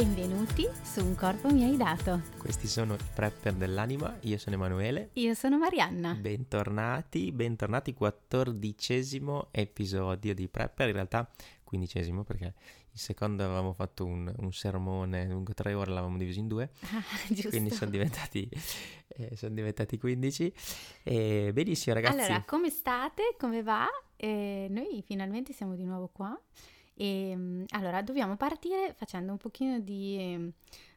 Benvenuti su Un corpo mi hai dato. Questi sono i prepper dell'anima, io sono Emanuele. Io sono Marianna. Bentornati, bentornati, quattordicesimo episodio di prepper, in realtà quindicesimo perché il secondo avevamo fatto un, un sermone lungo tre ore, l'avevamo diviso in due, Ah, giusto. quindi sono diventati, eh, sono diventati 15. E benissimo ragazzi, Allora, come state? Come va? Eh, noi finalmente siamo di nuovo qua. E mm, allora dobbiamo partire facendo un pochino di ehm,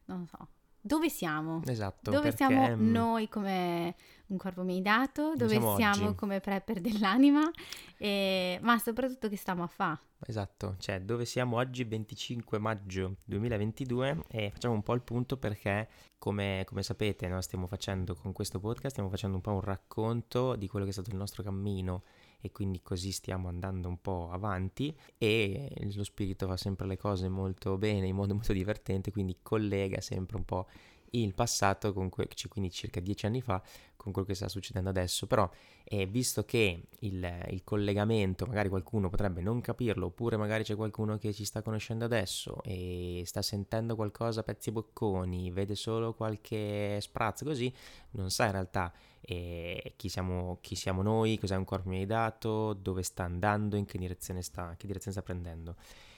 non so, dove siamo? esatto, Dove siamo mm, noi come un corpo meditato? Dove siamo siamo come prepper dell'anima? E- ma soprattutto che stiamo a fa? Esatto, cioè dove siamo oggi 25 maggio 2022 e facciamo un po' il punto perché come, come sapete no, stiamo facendo con questo podcast, stiamo facendo un po' un racconto di quello che è stato il nostro cammino e quindi così stiamo andando un po' avanti e lo spirito fa sempre le cose molto bene, in modo molto divertente, quindi collega sempre un po' il passato, con que- quindi circa dieci anni fa, con quello che sta succedendo adesso, però e visto che il, il collegamento, magari qualcuno potrebbe non capirlo, oppure magari c'è qualcuno che ci sta conoscendo adesso e sta sentendo qualcosa a pezzi bocconi, vede solo qualche sprazzo così, non sa in realtà eh, chi, siamo, chi siamo noi, cos'è un corpo mi hai dato, dove sta andando, in che direzione sta, che direzione sta prendendo.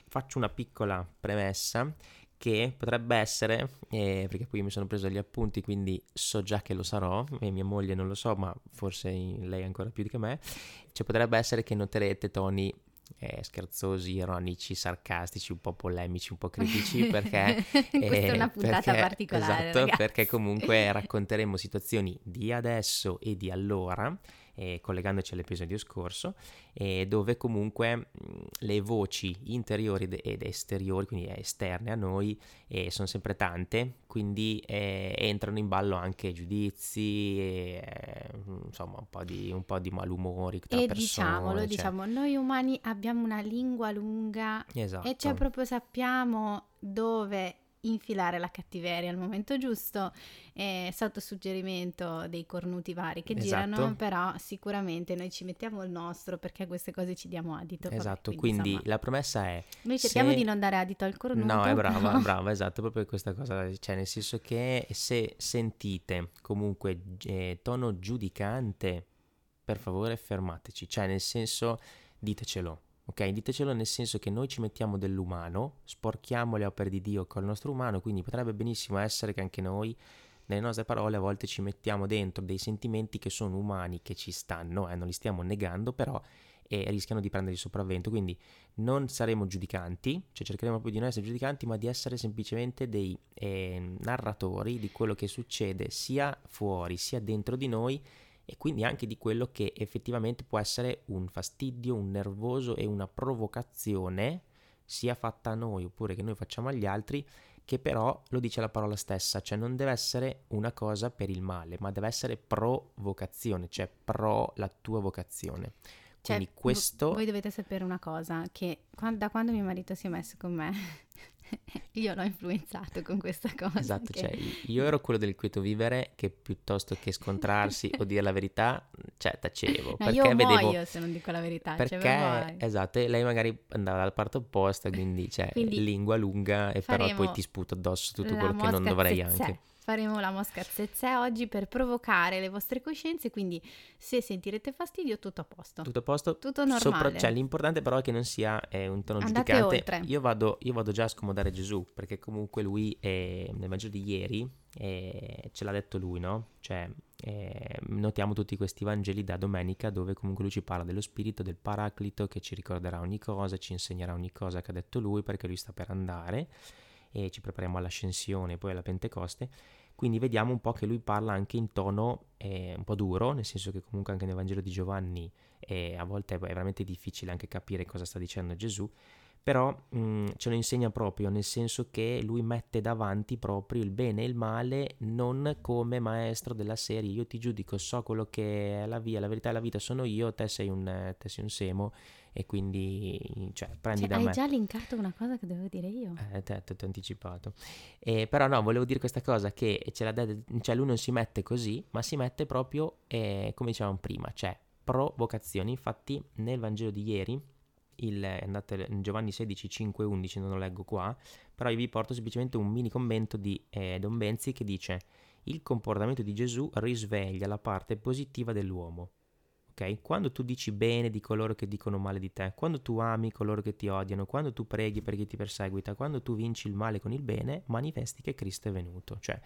Faccio una piccola premessa che potrebbe essere, eh, perché poi mi sono preso gli appunti, quindi so già che lo sarò, e mia moglie non lo so, ma forse lei ancora più di me, cioè potrebbe essere che noterete toni eh, scherzosi, ironici, sarcastici, un po' polemici, un po' critici, perché... Questa è una eh, puntata perché- particolare, Esatto, ragazzi. perché comunque racconteremo situazioni di adesso e di allora, eh, collegandoci all'episodio scorso, eh, dove comunque mh, le voci interiori ed esteriori, quindi esterne a noi, eh, sono sempre tante, quindi eh, entrano in ballo anche giudizi, eh, insomma un po' di, un po' di malumori tra E persone. diciamolo, cioè- diciamo, noi umani abbiamo una lingua lunga Esatto. e cioè proprio sappiamo dove infilare la cattiveria al momento giusto, eh, sotto suggerimento dei cornuti vari che girano, Esatto. però sicuramente noi ci mettiamo il nostro perché a queste cose ci diamo adito. Vabbè, Esatto, quindi insomma, la promessa è noi cerchiamo se- di non dare adito al cornuto. No, è brava, è brava, esatto, proprio questa cosa, cioè nel senso che se sentite comunque eh, tono giudicante, per favore fermateci, cioè nel senso ditecelo, ok? Ditecelo nel senso che noi ci mettiamo dell'umano, sporchiamo le opere di Dio col nostro umano, quindi potrebbe benissimo essere che anche noi nelle nostre parole a volte ci mettiamo dentro dei sentimenti che sono umani, che ci stanno, eh, non li stiamo negando, però e rischiano di prendere il sopravvento, quindi non saremo giudicanti, cioè cercheremo proprio di non essere giudicanti, ma di essere semplicemente dei eh, narratori di quello che succede sia fuori sia dentro di noi e quindi anche di quello che effettivamente può essere un fastidio, un nervoso e una provocazione, sia fatta a noi oppure che noi facciamo agli altri, che però lo dice la parola stessa, cioè non deve essere una cosa per il male, ma deve essere provocazione, cioè pro la tua vocazione. Cioè, Quindi questo Voi dovete sapere una cosa, che da quando mio marito si è messo con me, io l'ho influenzato con questa cosa. Esatto, che- cioè io ero quello del quieto vivere che piuttosto che scontrarsi o dire la verità, cioè tacevo. No, perché io vedevo... muoio se non dico la verità. cioè, Perché, proprio- esatto, e lei magari andava dalla parte opposta, quindi cioè Quindi lingua lunga e però poi ti sputo addosso tutto quello che non dovrei zezè. anche. Faremo la mosca zezè oggi per provocare le vostre coscienze, quindi se sentirete fastidio tutto a posto. Tutto a posto? Tutto normale. cioè, l'importante però è che non sia eh, un tono Andate giudicante. oltre. Io vado, io vado già a scomodare Gesù, perché comunque lui eh, nel Vangelo di ieri eh, ce l'ha detto lui, no? Cioè, eh, notiamo tutti questi Vangeli da domenica dove comunque lui ci parla dello spirito, del paraclito che ci ricorderà ogni cosa, ci insegnerà ogni cosa che ha detto lui perché lui sta per andare e ci prepariamo all'ascensione e poi alla Pentecoste. Quindi vediamo un po' che lui parla anche in tono eh, un po' duro, nel senso che comunque anche nel Vangelo di Giovanni eh, a volte è veramente difficile anche capire cosa sta dicendo Gesù, però mh, ce lo insegna proprio, nel senso che lui mette davanti proprio il bene e il male, non come maestro della serie, io ti giudico, so quello che è la via, la verità e la vita sono io, te sei un, te sei un semo e quindi cioè, prendi Cioè, da hai me. già linkato una cosa che dovevo dire io. Eh, te, te, anticipato. Eh, però no, volevo dire questa cosa che ce l'ha de- cioè lui non si mette così, ma si mette proprio, eh, come dicevamo prima, cioè provocazioni. Infatti nel Vangelo di ieri, il, andate in Giovanni 16, 5, 11, non lo leggo qua, però vi porto semplicemente un mini commento di eh, Don Benzi che dice il comportamento di Gesù risveglia la parte positiva dell'uomo. Ok? Quando tu dici bene di coloro che dicono male di te, quando tu ami coloro che ti odiano, quando tu preghi per chi ti perseguita, quando tu vinci il male con il bene, manifesti che Cristo è venuto. Cioè,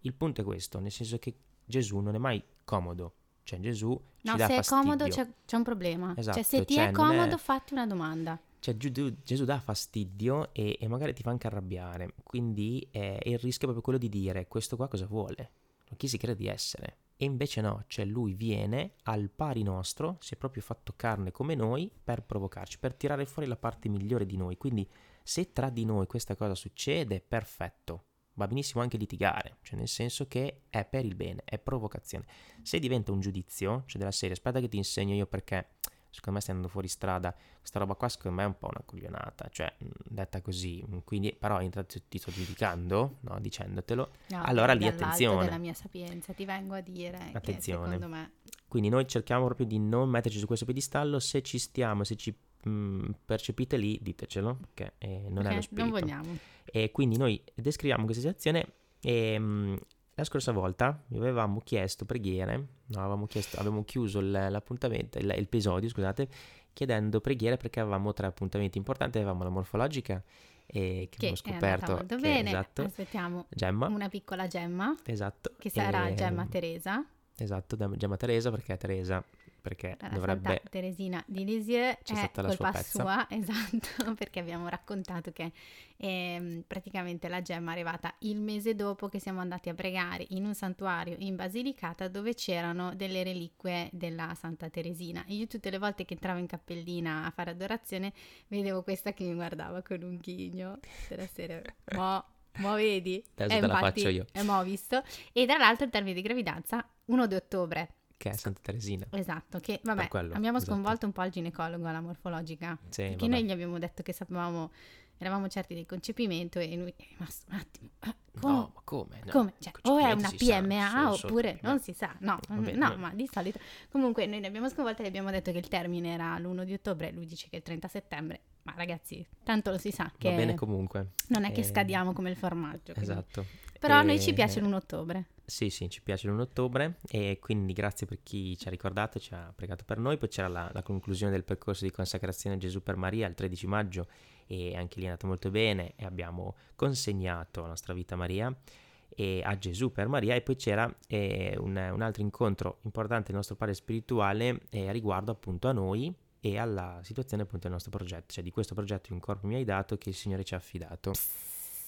il punto è questo, nel senso che Gesù non è mai comodo. Cioè, Gesù ci No, se è comodo c'è, c'è un problema. Esatto, cioè, se ti cioè, è non è- comodo, fatti una domanda. Cioè, Gesù dà fastidio e, e magari ti fa anche arrabbiare. Quindi eh, il rischio è proprio quello di dire questo qua cosa vuole? Chi si crede di essere? E invece no, cioè lui viene al pari nostro, si è proprio fatto carne come noi per provocarci, per tirare fuori la parte migliore di noi. Quindi se tra di noi questa cosa succede, perfetto. Va benissimo anche litigare, cioè nel senso che è per il bene, è provocazione. Se diventa un giudizio, cioè della serie, aspetta che ti insegno io perché secondo me stai andando fuori strada, questa roba qua secondo me è un po' una coglionata, cioè detta così, quindi però intanto ti sto giudicando, no, dicendotelo, No, Allora lì attenzione. della mia sapienza ti vengo a dire Attenzione. che secondo me quindi noi cerchiamo proprio di non metterci su questo piedistallo, se ci stiamo, se ci mh, percepite lì, ditecelo, che eh, non è ok, lo spirito. non vogliamo. E quindi noi descriviamo questa situazione e mh, la scorsa volta vi avevamo chiesto preghiere, no, avevamo, chiesto, avevamo chiuso l'appuntamento, il- l'episodio, scusate, chiedendo preghiere perché avevamo tre appuntamenti importanti, avevamo la morfologica e che, Che abbiamo è scoperto molto che- bene. esatto, Aspettiamo Gemma, una piccola gemma esatto, che sarà e- Gemma Teresa, Esatto, Gemma Teresa perché è Teresa perché la dovrebbe Santa Teresina di Lisieux C'è è stata la colpa sua sua, esatto, perché abbiamo raccontato che ehm, praticamente la gemma è arrivata il mese dopo che siamo andati a pregare in un santuario in Basilicata dove c'erano delle reliquie della Santa Teresina. E io tutte le volte che entravo in cappellina a fare adorazione vedevo questa che mi guardava con un ghigno della serie. Mo, mo vedi? Adesso E te la infatti, faccio io. E mo ho visto. E tra l'altro il termine di gravidanza 1 di ottobre. Che è Santa Teresina. Esatto, che vabbè, quello, abbiamo esatto. sconvolto un po' il ginecologo alla morfologica, Sì, perché vabbè. noi gli abbiamo detto che sapevamo, eravamo certi del concepimento e lui è rimasto un attimo, "Ah, come? No, ma come? No, Come? Cioè, o è una sa, PMA solo oppure non si sa, no, Va bene, no, ma di solito. Comunque noi ne abbiamo sconvolto e gli abbiamo detto che il termine era l'1 di ottobre, lui dice che è il 30 settembre, ma ragazzi, tanto lo si sa che Va bene comunque. non è che Eh, scadiamo come il formaggio. quindi. Esatto. Però a E- noi ci piace l'1 ottobre. Sì, sì, ci piace l'1 ottobre e quindi grazie per chi ci ha ricordato, ci ha pregato per noi. Poi c'era la, la conclusione del percorso di consacrazione a Gesù per Maria il 13 maggio e anche lì è andato molto bene e abbiamo consegnato la nostra vita a Maria e a Gesù per Maria e poi c'era eh, un, un altro incontro importante del nostro padre spirituale eh, riguardo appunto a noi e alla situazione appunto del nostro progetto, cioè di questo progetto un corpo mi hai dato che il Signore ci ha affidato.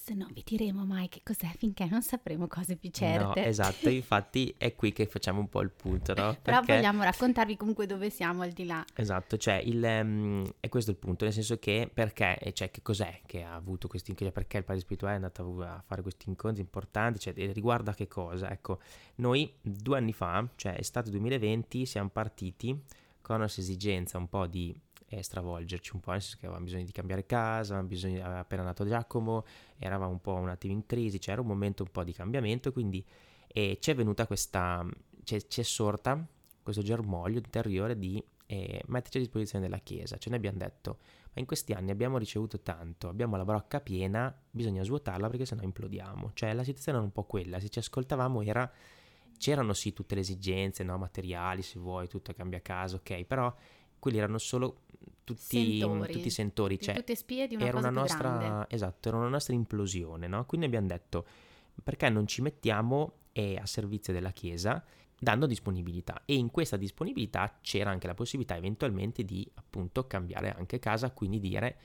Se non vi diremo mai che cos'è finché non sapremo cose più No, certe. esatto, infatti è qui che facciamo un po' il punto, no? Però Perché- vogliamo raccontarvi comunque dove siamo al di là. Esatto, cioè il, ehm, è questo il punto, nel senso che perché, cioè che cos'è che ha avuto questi incontri, perché il padre spirituale è andato a fare questi incontri importanti, cioè riguarda che cosa? Ecco, noi due anni fa, cioè estate 2020, siamo partiti con questa esigenza un po' di eh, stravolgerci un po', nel senso che avevamo bisogno di cambiare casa, avevamo bisogno, aveva appena nato Giacomo, eravamo un po' un attimo in crisi, c'era un momento un po' di cambiamento, quindi e ci è venuta questa, ci ci è sorta questo germoglio interiore di eh, metterci a disposizione della Chiesa. Cioè noi abbiamo detto, ma in questi anni abbiamo ricevuto tanto, abbiamo la brocca piena, bisogna svuotarla perché sennò implodiamo. Cioè la situazione era un po' quella, se ci ascoltavamo era, c'erano sì tutte le esigenze, no, materiali se vuoi, tutto cambia casa, ok, però quelli erano solo tutti Sentori. tutti sentori, cioè tutte spie di una era una nostra, grande. esatto, era una nostra implosione, no? Quindi abbiamo detto, perché non ci mettiamo eh, a servizio della Chiesa dando disponibilità e in questa disponibilità c'era anche la possibilità eventualmente di appunto cambiare anche casa, quindi dire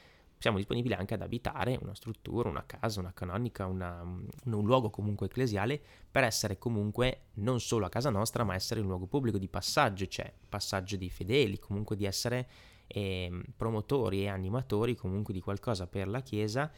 siamo disponibili anche ad abitare una struttura, una casa, una canonica, una, un, un luogo comunque ecclesiale per essere comunque non solo a casa nostra, ma essere un luogo pubblico di passaggio, cioè passaggio dei fedeli, comunque di essere eh, promotori e animatori comunque di qualcosa per la Chiesa.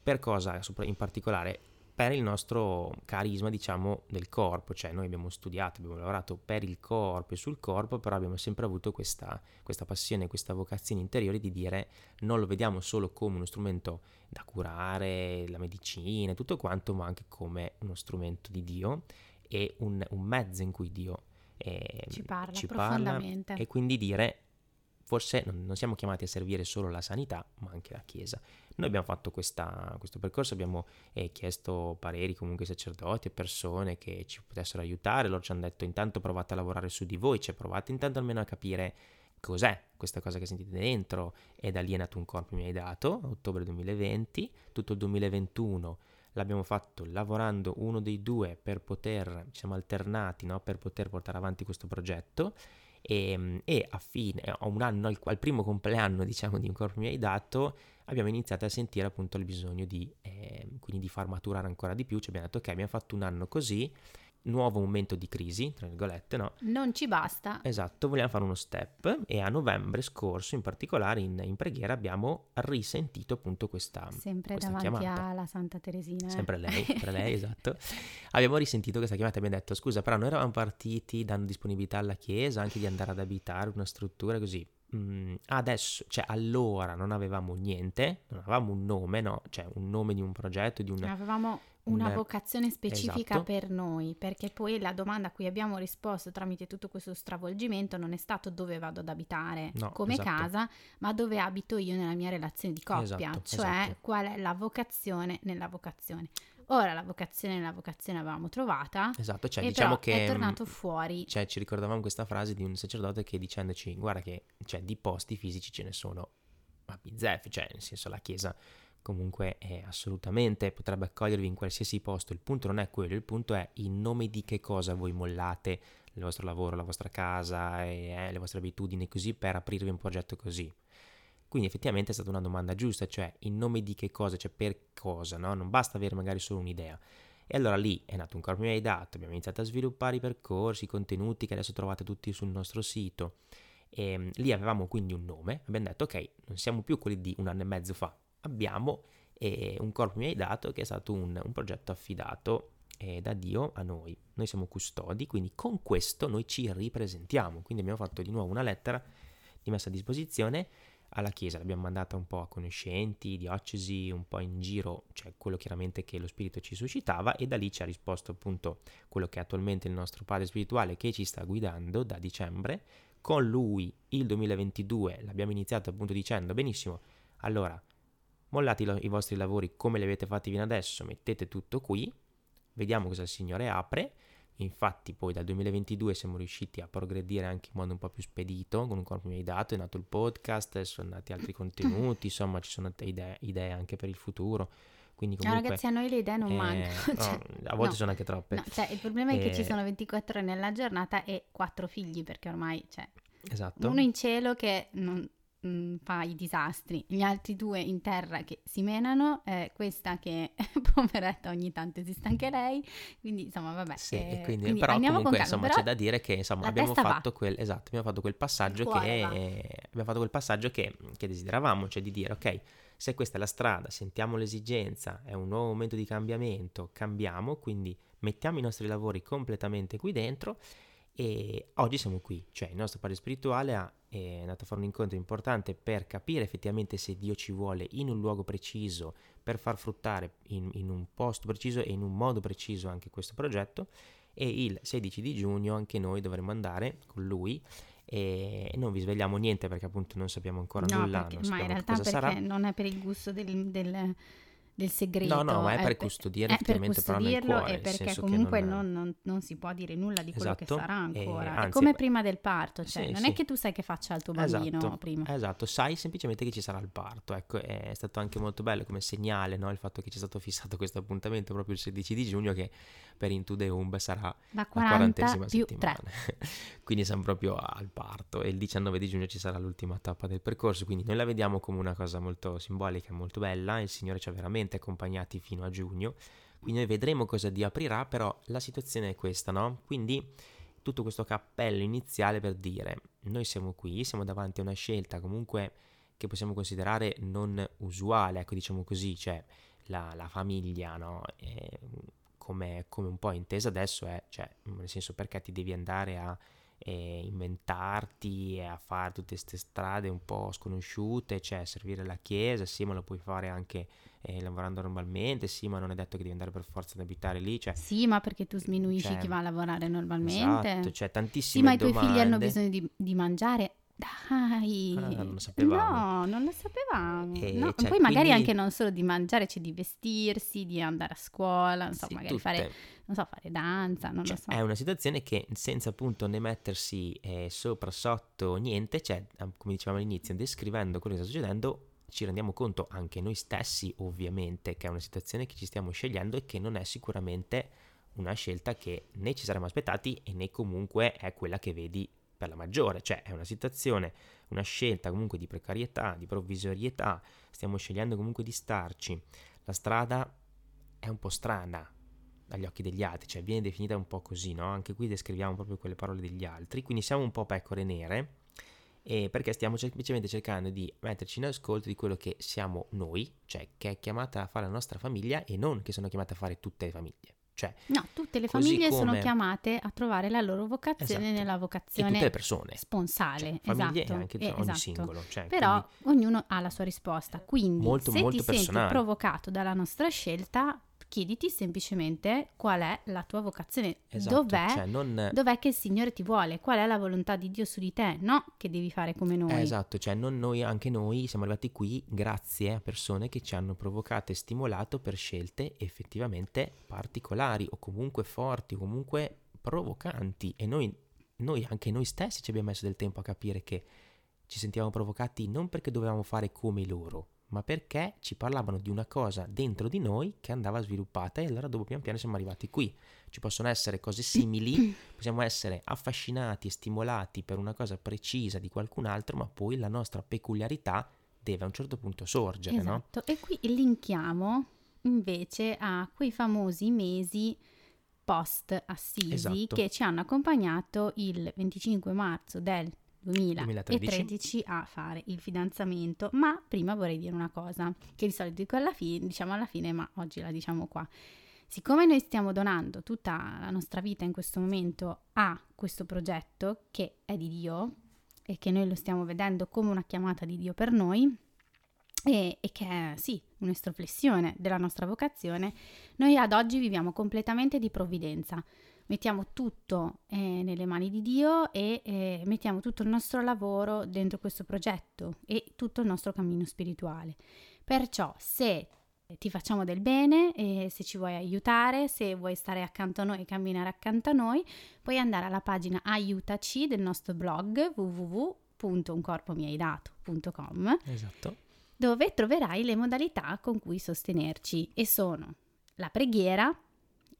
Per cosa in particolare? Per il nostro carisma, diciamo, del corpo, cioè noi abbiamo studiato, abbiamo lavorato per il corpo e sul corpo, però abbiamo sempre avuto questa, questa passione, questa vocazione interiore di dire non lo vediamo solo come uno strumento da curare, la medicina e tutto quanto, ma anche come uno strumento di Dio e un, un mezzo in cui Dio eh, ci parla ci profondamente. Parla, e quindi dire forse non, non siamo chiamati a servire solo la sanità, ma anche la Chiesa. Noi abbiamo fatto questa, questo percorso, abbiamo eh, chiesto pareri comunque ai sacerdoti e persone che ci potessero aiutare, loro ci hanno detto intanto provate a lavorare su di voi, cioè provate intanto almeno a capire cos'è questa cosa che sentite dentro. E da lì è nato un corpo mi hai dato, ottobre 2020, tutto il 2021 l'abbiamo fatto lavorando uno dei due per poter, diciamo alternati, no? per poter portare avanti questo progetto. E, e a fine, a un anno, al, al primo compleanno diciamo di un corpo mi hai dato, abbiamo iniziato a sentire appunto il bisogno di, eh, quindi di far maturare ancora di più, ci abbiamo detto ok abbiamo fatto un anno così, nuovo momento di crisi, tra virgolette, no? Non ci basta. Esatto, vogliamo fare uno step e a novembre scorso in particolare in, in preghiera abbiamo risentito appunto questa Sempre questa davanti chiamata. alla Santa Teresina. Eh? Sempre lei, sempre lei, esatto. Abbiamo risentito questa chiamata e abbiamo detto scusa però noi eravamo partiti dando disponibilità alla Chiesa anche di andare ad abitare una struttura così Mm, adesso, cioè allora non avevamo niente, non avevamo un nome, no? Cioè un nome di un progetto, di un... Avevamo una un, vocazione specifica esatto. per noi, perché poi la domanda a cui abbiamo risposto tramite tutto questo stravolgimento non è stato dove vado ad abitare no, come esatto. casa, ma dove abito io nella mia relazione di coppia, esatto, cioè esatto. qual è la vocazione nella vocazione. Ora la vocazione nella vocazione l'avevamo trovata. Esatto, cioè diciamo che è tornato fuori. Cioè ci ricordavamo questa frase di un sacerdote che dicendoci "Guarda che cioè, di posti fisici ce ne sono a bizzeffe, cioè nel senso la chiesa comunque è assolutamente potrebbe accogliervi in qualsiasi posto. Il punto non è quello, il punto è in nome di che cosa voi mollate il vostro lavoro, la vostra casa e eh, le vostre abitudini così per aprirvi un progetto così. Quindi effettivamente è stata una domanda giusta, cioè in nome di che cosa, cioè per cosa, no? Non basta avere magari solo un'idea. E allora lì è nato un corpo mi hai dato, abbiamo iniziato a sviluppare i percorsi, i contenuti che adesso trovate tutti sul nostro sito. E um, lì avevamo quindi un nome, abbiamo detto ok, non siamo più quelli di un anno e mezzo fa, abbiamo eh, un corpo mi hai dato che è stato un, un progetto affidato eh, da Dio a noi. Noi siamo custodi, quindi con questo noi ci ripresentiamo. Quindi abbiamo fatto di nuovo una lettera di messa a disposizione alla Chiesa, l'abbiamo mandata un po' a conoscenti, diocesi, un po' in giro, cioè quello chiaramente che lo Spirito ci suscitava e da lì ci ha risposto appunto quello che è attualmente il nostro Padre Spirituale che ci sta guidando da dicembre. Con lui il 2022 l'abbiamo iniziato appunto dicendo benissimo, allora mollate i, i vostri lavori come li avete fatti fino adesso, mettete tutto qui, vediamo cosa il Signore apre Infatti poi dal 2022 siamo riusciti a progredire anche in modo un po' più spedito, con un corpo mi hai dato, è nato il podcast, sono nati altri contenuti, insomma ci sono idee, idee anche per il futuro. Quindi comunque, no, ragazzi, a noi le idee non eh, mancano. cioè, no, a volte no, sono anche troppe. Cioè, il problema è che ci eh, sono 24 ore nella giornata e 4 figli, perché ormai c'è cioè, esatto. uno in cielo che non, mh, mm, fa i disastri, gli altri due in terra che si menano, eh, questa che poveretta ogni tanto esiste anche lei, quindi insomma vabbè. Sì, eh, quindi, quindi però comunque insomma però c'è da dire che insomma abbiamo fatto, quel, esatto, abbiamo fatto quel passaggio che, abbiamo fatto quel passaggio che, che desideravamo, cioè di dire ok, se questa è la strada, sentiamo l'esigenza, è un nuovo momento di cambiamento, cambiamo, quindi mettiamo i nostri lavori completamente qui dentro e oggi siamo qui, cioè il nostro padre spirituale è andato a fare un incontro importante per capire effettivamente se Dio ci vuole in un luogo preciso, per far fruttare in, in un posto preciso e in un modo preciso anche questo progetto. E il 16 di giugno anche noi dovremo andare con lui e non vi svegliamo niente perché appunto non sappiamo ancora no, nulla. Perché, ma in realtà perché sarà. non è per il gusto del, del del segreto. No, no, ma è per per- custodirlo è per custodirlo cuore, e perché che comunque non- non, non- si può dire nulla di quello che Esatto, sarà e ancora. è anzi- come prima del parto, cioè Sì, non sì. è che tu sai che faccia il tuo bambino Esatto, prima. Esatto, sai semplicemente che ci sarà il parto, ecco, è stato anche molto bello come segnale, no? Il fatto che ci è stato fissato questo appuntamento proprio il 16 di giugno che per Into the Umb sarà La la 40 quarantesima settimana. 3. quindi siamo proprio al parto e il 19 di giugno ci sarà l'ultima tappa del percorso, quindi noi la vediamo come una cosa molto simbolica, molto bella, il Signore ci ha veramente accompagnati fino a giugno, quindi noi vedremo cosa Dio aprirà, però la situazione è questa, no? Quindi tutto questo cappello iniziale per dire, noi siamo qui, siamo davanti a una scelta comunque che possiamo considerare non usuale, ecco diciamo così, cioè la, la famiglia, no? Eh, come, come un po' intesa adesso è, cioè, nel senso perché ti devi andare a eh, inventarti e a fare tutte queste strade un po' sconosciute, cioè servire la chiesa, sì, ma lo puoi fare anche eh, lavorando normalmente, sì, ma non è detto che devi andare per forza ad abitare lì, cioè, Sì, ma perché tu sminuisci Cioè, chi va a lavorare normalmente? esatto, cioè Sì, tantissime ma i tuoi domande. figli hanno bisogno di, di mangiare. Dai, Ah, non lo sapevamo. No, non lo sapevamo. E No, cioè, poi magari quindi- anche non solo di mangiare, c'è di vestirsi, di andare a scuola, non so, Sì, magari tutte. fare, non so, fare danza, non Cioè, lo so. È una situazione che senza appunto né mettersi eh, sopra, sotto, niente, cioè, come dicevamo all'inizio, descrivendo quello che sta succedendo, ci rendiamo conto anche noi stessi, ovviamente, che è una situazione che ci stiamo scegliendo e che non è sicuramente una scelta che né ci saremmo aspettati e né comunque è quella che vedi per la maggiore, cioè è una situazione, una scelta comunque di precarietà, di provvisorietà, stiamo scegliendo comunque di starci. La strada è un po' strana, agli occhi degli altri, cioè viene definita un po' così, no? Anche qui descriviamo proprio quelle parole degli altri, quindi siamo un po' pecore nere, e perché stiamo semplicemente cercando di metterci in ascolto di quello che siamo noi, cioè che è chiamata a fare la nostra famiglia e non che sono chiamate a fare tutte le famiglie. Cioè, No, tutte le famiglie sono come- chiamate a trovare la loro vocazione Esatto. nella e vocazione tutte le persone, sponsale, cioè, famiglie esatto, e anche eh, ogni esatto. singolo. Cioè, Però ognuno ha la sua risposta. Quindi, Molto, se molto ti senti personale. provocato dalla nostra scelta, chiediti semplicemente qual è la tua vocazione, esatto, dov'è, cioè non... dov'è che il Signore ti vuole, qual è la volontà di Dio su di te, no che devi fare come noi. Esatto, cioè non noi, anche noi siamo arrivati qui grazie a persone che ci hanno provocato e stimolato per scelte effettivamente particolari o comunque forti o comunque provocanti. E noi, noi, anche noi stessi ci abbiamo messo del tempo a capire che ci sentivamo provocati non perché dovevamo fare come loro, ma perché ci parlavano di una cosa dentro di noi che andava sviluppata e allora dopo pian piano siamo arrivati qui. Ci possono essere cose simili, possiamo essere affascinati e stimolati per una cosa precisa di qualcun altro, ma poi la nostra peculiarità deve a un certo punto sorgere, no? Esatto, e qui linkiamo invece a quei famosi mesi post Assisi Esatto. che ci hanno accompagnato il 25 marzo del 2013 2013 a fare il fidanzamento, ma prima vorrei dire una cosa che di solito dico alla fine, diciamo alla fine, ma oggi la diciamo qua. Siccome noi stiamo donando tutta la nostra vita in questo momento a questo progetto che è di Dio e che noi lo stiamo vedendo come una chiamata di Dio per noi, e, e che è sì un'estroflessione della nostra vocazione, noi ad oggi viviamo completamente di provvidenza. Mettiamo tutto eh, nelle mani di Dio e eh, mettiamo tutto il nostro lavoro dentro questo progetto e tutto il nostro cammino spirituale. Perciò se ti facciamo del bene, e se ci vuoi aiutare, se vuoi stare accanto a noi e camminare accanto a noi, puoi andare alla pagina aiutaci del nostro blog www.uncorpomiaidato.com Esatto. dove troverai le modalità con cui sostenerci e sono la preghiera,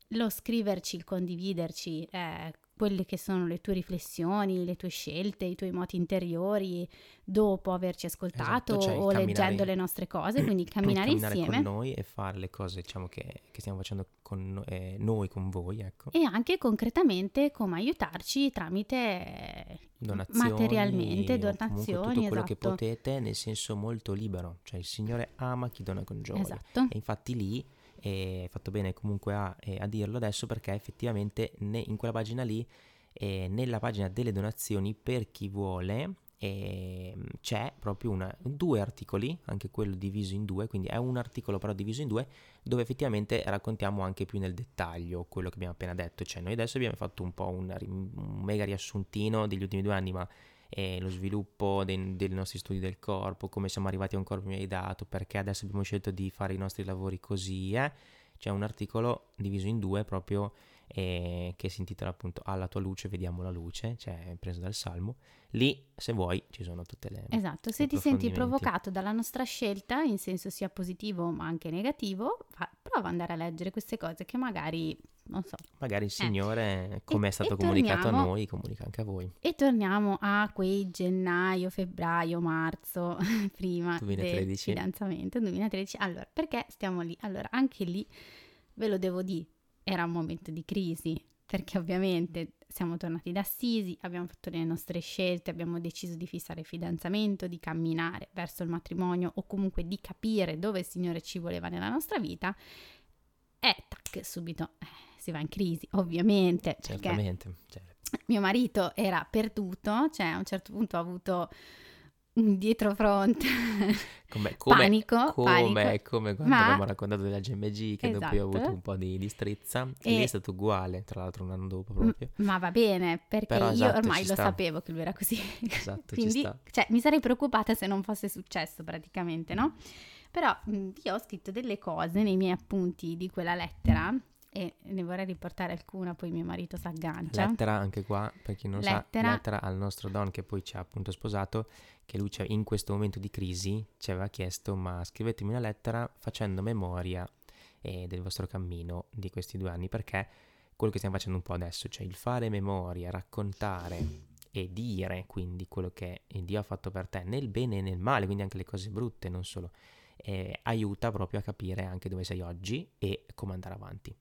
lo scriverci, il condividerci eh, quelle che sono le tue riflessioni, le tue scelte, i tuoi moti interiori dopo averci ascoltato Esatto, cioè o camminare- leggendo le nostre cose, quindi camminare, insieme. con noi e fare le cose diciamo che, che stiamo facendo con eh, noi, con voi, ecco. E anche concretamente come aiutarci tramite eh, Donazioni materialmente, donazioni, tutto quello che esatto. potete nel senso molto libero, cioè il Signore ama chi dona con gioia. Esatto. E infatti lì eh, hai fatto bene comunque a, eh, a dirlo adesso perché effettivamente ne- in quella pagina lì, eh, nella pagina delle donazioni per chi vuole, ehm, c'è proprio una, due articoli, anche quello diviso in due, quindi è un articolo però diviso in due, dove effettivamente raccontiamo anche più nel dettaglio quello che abbiamo appena detto. Cioè noi adesso abbiamo fatto un po' un, un mega riassuntino degli ultimi due anni, ma eh, lo sviluppo dei, dei, nostri studi del corpo, come siamo arrivati a un corpo mi hai dato, perché adesso abbiamo scelto di fare i nostri lavori così, eh? C'è un articolo diviso in due proprio eh, che si intitola appunto Alla tua luce vediamo la luce, cioè preso dal Salmo. Lì, se vuoi, ci sono tutte le... Esatto, se ti senti provocato dalla nostra scelta, in senso sia positivo ma anche negativo, fa, prova ad andare a leggere queste cose che magari, non so... Magari il eh. Signore, eh. come è stato comunicato torniamo, a noi, comunica anche a voi. E torniamo a quei gennaio, febbraio, marzo, prima 2013. del fidanzamento, 2013. Allora, perché stiamo lì? Allora, anche lì, ve lo devo dire, era un momento di crisi, perché ovviamente siamo tornati da Assisi, abbiamo fatto le nostre scelte, abbiamo deciso di fissare il fidanzamento, di camminare verso il matrimonio o comunque di capire dove il Signore ci voleva nella nostra vita e tac, subito eh, si va in crisi, ovviamente. Certamente. Certo. Mio marito era perduto, cioè a un certo punto ha avuto dietro fronte come, come, panico, come, panico. come quando ma... abbiamo raccontato della GMG che esatto. dopo io ho avuto un po' di, di strizza e lì è stato uguale tra l'altro un anno dopo proprio ma va bene perché Però, io esatto, ormai lo sta. sapevo che lui era così esatto quindi cioè, mi sarei preoccupata se non fosse successo praticamente no? Però io ho scritto delle cose nei miei appunti di quella lettera e ne vorrei riportare alcuna, poi mio marito si aggancia. Lettera anche qua, per chi non lettera. sa, lettera al nostro Don che poi ci ha appunto sposato, che lui in questo momento di crisi ci aveva chiesto ma scrivetemi una lettera facendo memoria eh, del vostro cammino di questi due anni, perché quello che stiamo facendo un po' adesso, cioè il fare memoria, raccontare e dire quindi quello che Dio ha fatto per te, nel bene e nel male, quindi anche le cose brutte, non solo, eh, aiuta proprio a capire anche dove sei oggi e come andare avanti.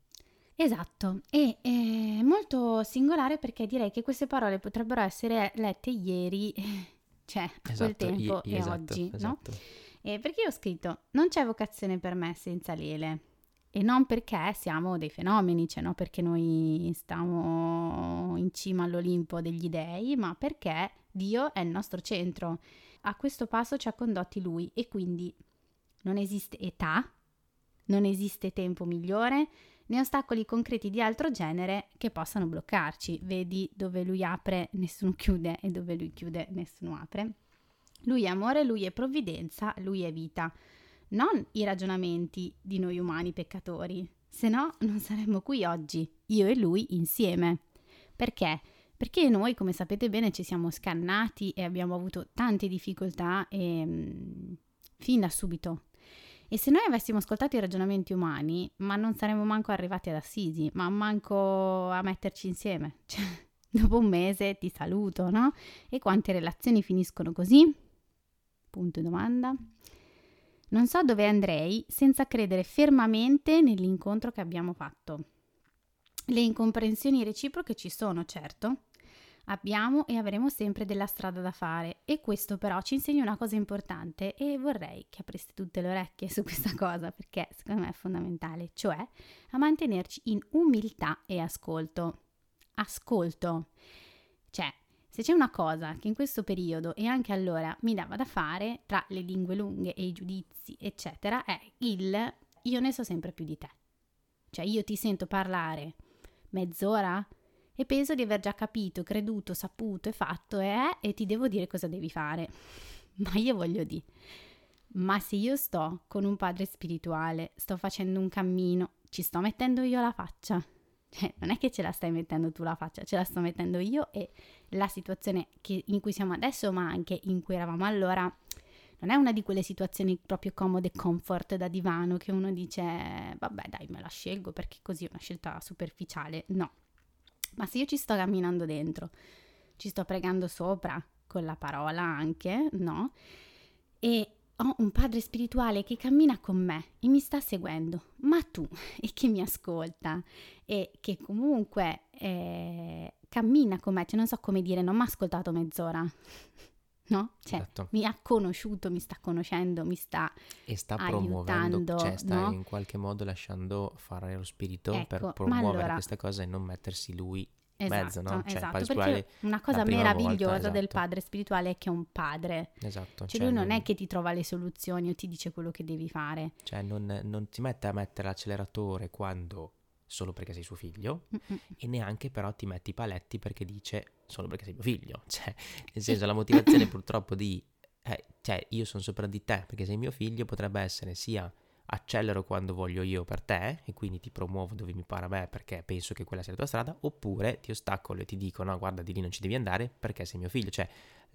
Esatto, e è molto singolare perché direi che queste parole potrebbero essere lette ieri, cioè esatto, quel tempo i- e esatto, oggi, esatto. no? E perché io ho scritto, non c'è vocazione per me senza Lele. E non perché siamo dei fenomeni, cioè non perché noi stiamo in cima all'Olimpo degli dei, ma perché Dio è il nostro centro. A questo passo ci ha condotti Lui e quindi non esiste età, non esiste tempo migliore, né ostacoli concreti di altro genere che possano bloccarci. Vedi dove lui apre, nessuno chiude e dove lui chiude, nessuno apre. Lui è amore, lui è provvidenza, lui è vita. Non i ragionamenti di noi umani peccatori, se no non saremmo qui oggi, io e lui insieme. Perché? Perché noi, come sapete bene, ci siamo scannati e abbiamo avuto tante difficoltà e, mm, fin da subito e se noi avessimo ascoltato i ragionamenti umani, ma non saremmo manco arrivati ad Assisi, ma manco a metterci insieme. Cioè, dopo un mese ti saluto, no? E quante relazioni finiscono così? Punto domanda. Non so dove andrei senza credere fermamente nell'incontro che abbiamo fatto. Le incomprensioni reciproche ci sono, certo, Abbiamo e avremo sempre della strada da fare e questo però ci insegna una cosa importante e vorrei che apriste tutte le orecchie su questa cosa perché secondo me è fondamentale, cioè a mantenerci in umiltà e ascolto. Ascolto. Cioè, se c'è una cosa che in questo periodo e anche allora mi dava da fare tra le lingue lunghe e i giudizi, eccetera, è il io ne so sempre più di te. Cioè, io ti sento parlare mezz'ora, e penso di aver già capito, creduto, saputo e fatto e, eh, e ti devo dire cosa devi fare. Ma io voglio dire, ma se io sto con un padre spirituale, sto facendo un cammino, ci sto mettendo io la faccia. Cioè, non è che ce la stai mettendo tu la faccia, ce la sto mettendo io e la situazione che, in cui siamo adesso, ma anche in cui eravamo allora, non è una di quelle situazioni proprio comode, comfort da divano, che uno dice, vabbè dai, me la scelgo perché così è una scelta superficiale. No, ma se io ci sto camminando dentro, ci sto pregando sopra, con la parola anche, no? E ho un padre spirituale che cammina con me e mi sta seguendo, ma tu, e che mi ascolta, e che comunque eh, cammina con me, cioè non so come dire, non mi ha ascoltato mezz'ora, no? Cioè, esatto. mi ha conosciuto, mi sta conoscendo, mi sta e sta promuovendo, cioè sta no? in qualche modo lasciando fare lo spirito ecco, per promuovere allora, questa cosa e non mettersi lui esatto, mezzo, no? Cioè, esatto, perché una cosa meravigliosa volta, del esatto. padre spirituale è che è un padre. Esatto. Cioè, cioè lui non, non è che ti trova le soluzioni o ti dice quello che devi fare. Cioè non, non ti mette a mettere l'acceleratore quando solo perché sei suo figlio Mm-mm. e neanche però ti metti i paletti perché dice solo perché sei mio figlio. Cioè, nel senso, la motivazione purtroppo di, eh, cioè, io sono sopra di te perché sei mio figlio potrebbe essere sia accelero quando voglio io per te e quindi ti promuovo dove mi pare a me perché penso che quella sia la tua strada, oppure ti ostacolo e ti dico no guarda di lì non ci devi andare perché sei mio figlio, cioè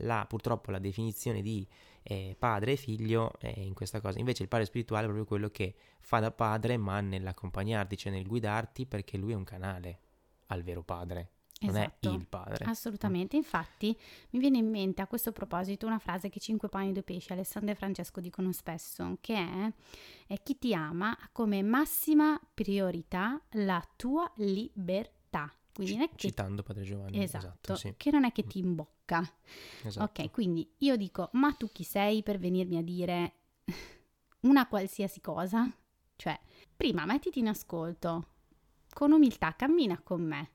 la, purtroppo la definizione di eh, padre e figlio è in questa cosa, invece il padre spirituale è proprio quello che fa da padre ma nell'accompagnarti, cioè nel guidarti perché lui è un canale al vero padre non esatto, è il padre. Assolutamente, infatti mi viene in mente a questo proposito una frase che Cinque Pani e Due Pesci, Alessandro e Francesco dicono spesso, che è, è chi ti ama ha come massima priorità la tua libertà. Quindi C- non è che... Citando Padre Giovanni. Esatto, esatto sì. che non è che ti imbocca. Esatto. Ok, quindi io dico, ma tu chi sei per venirmi a dire una qualsiasi cosa? Cioè, prima mettiti in ascolto, con umiltà, cammina con me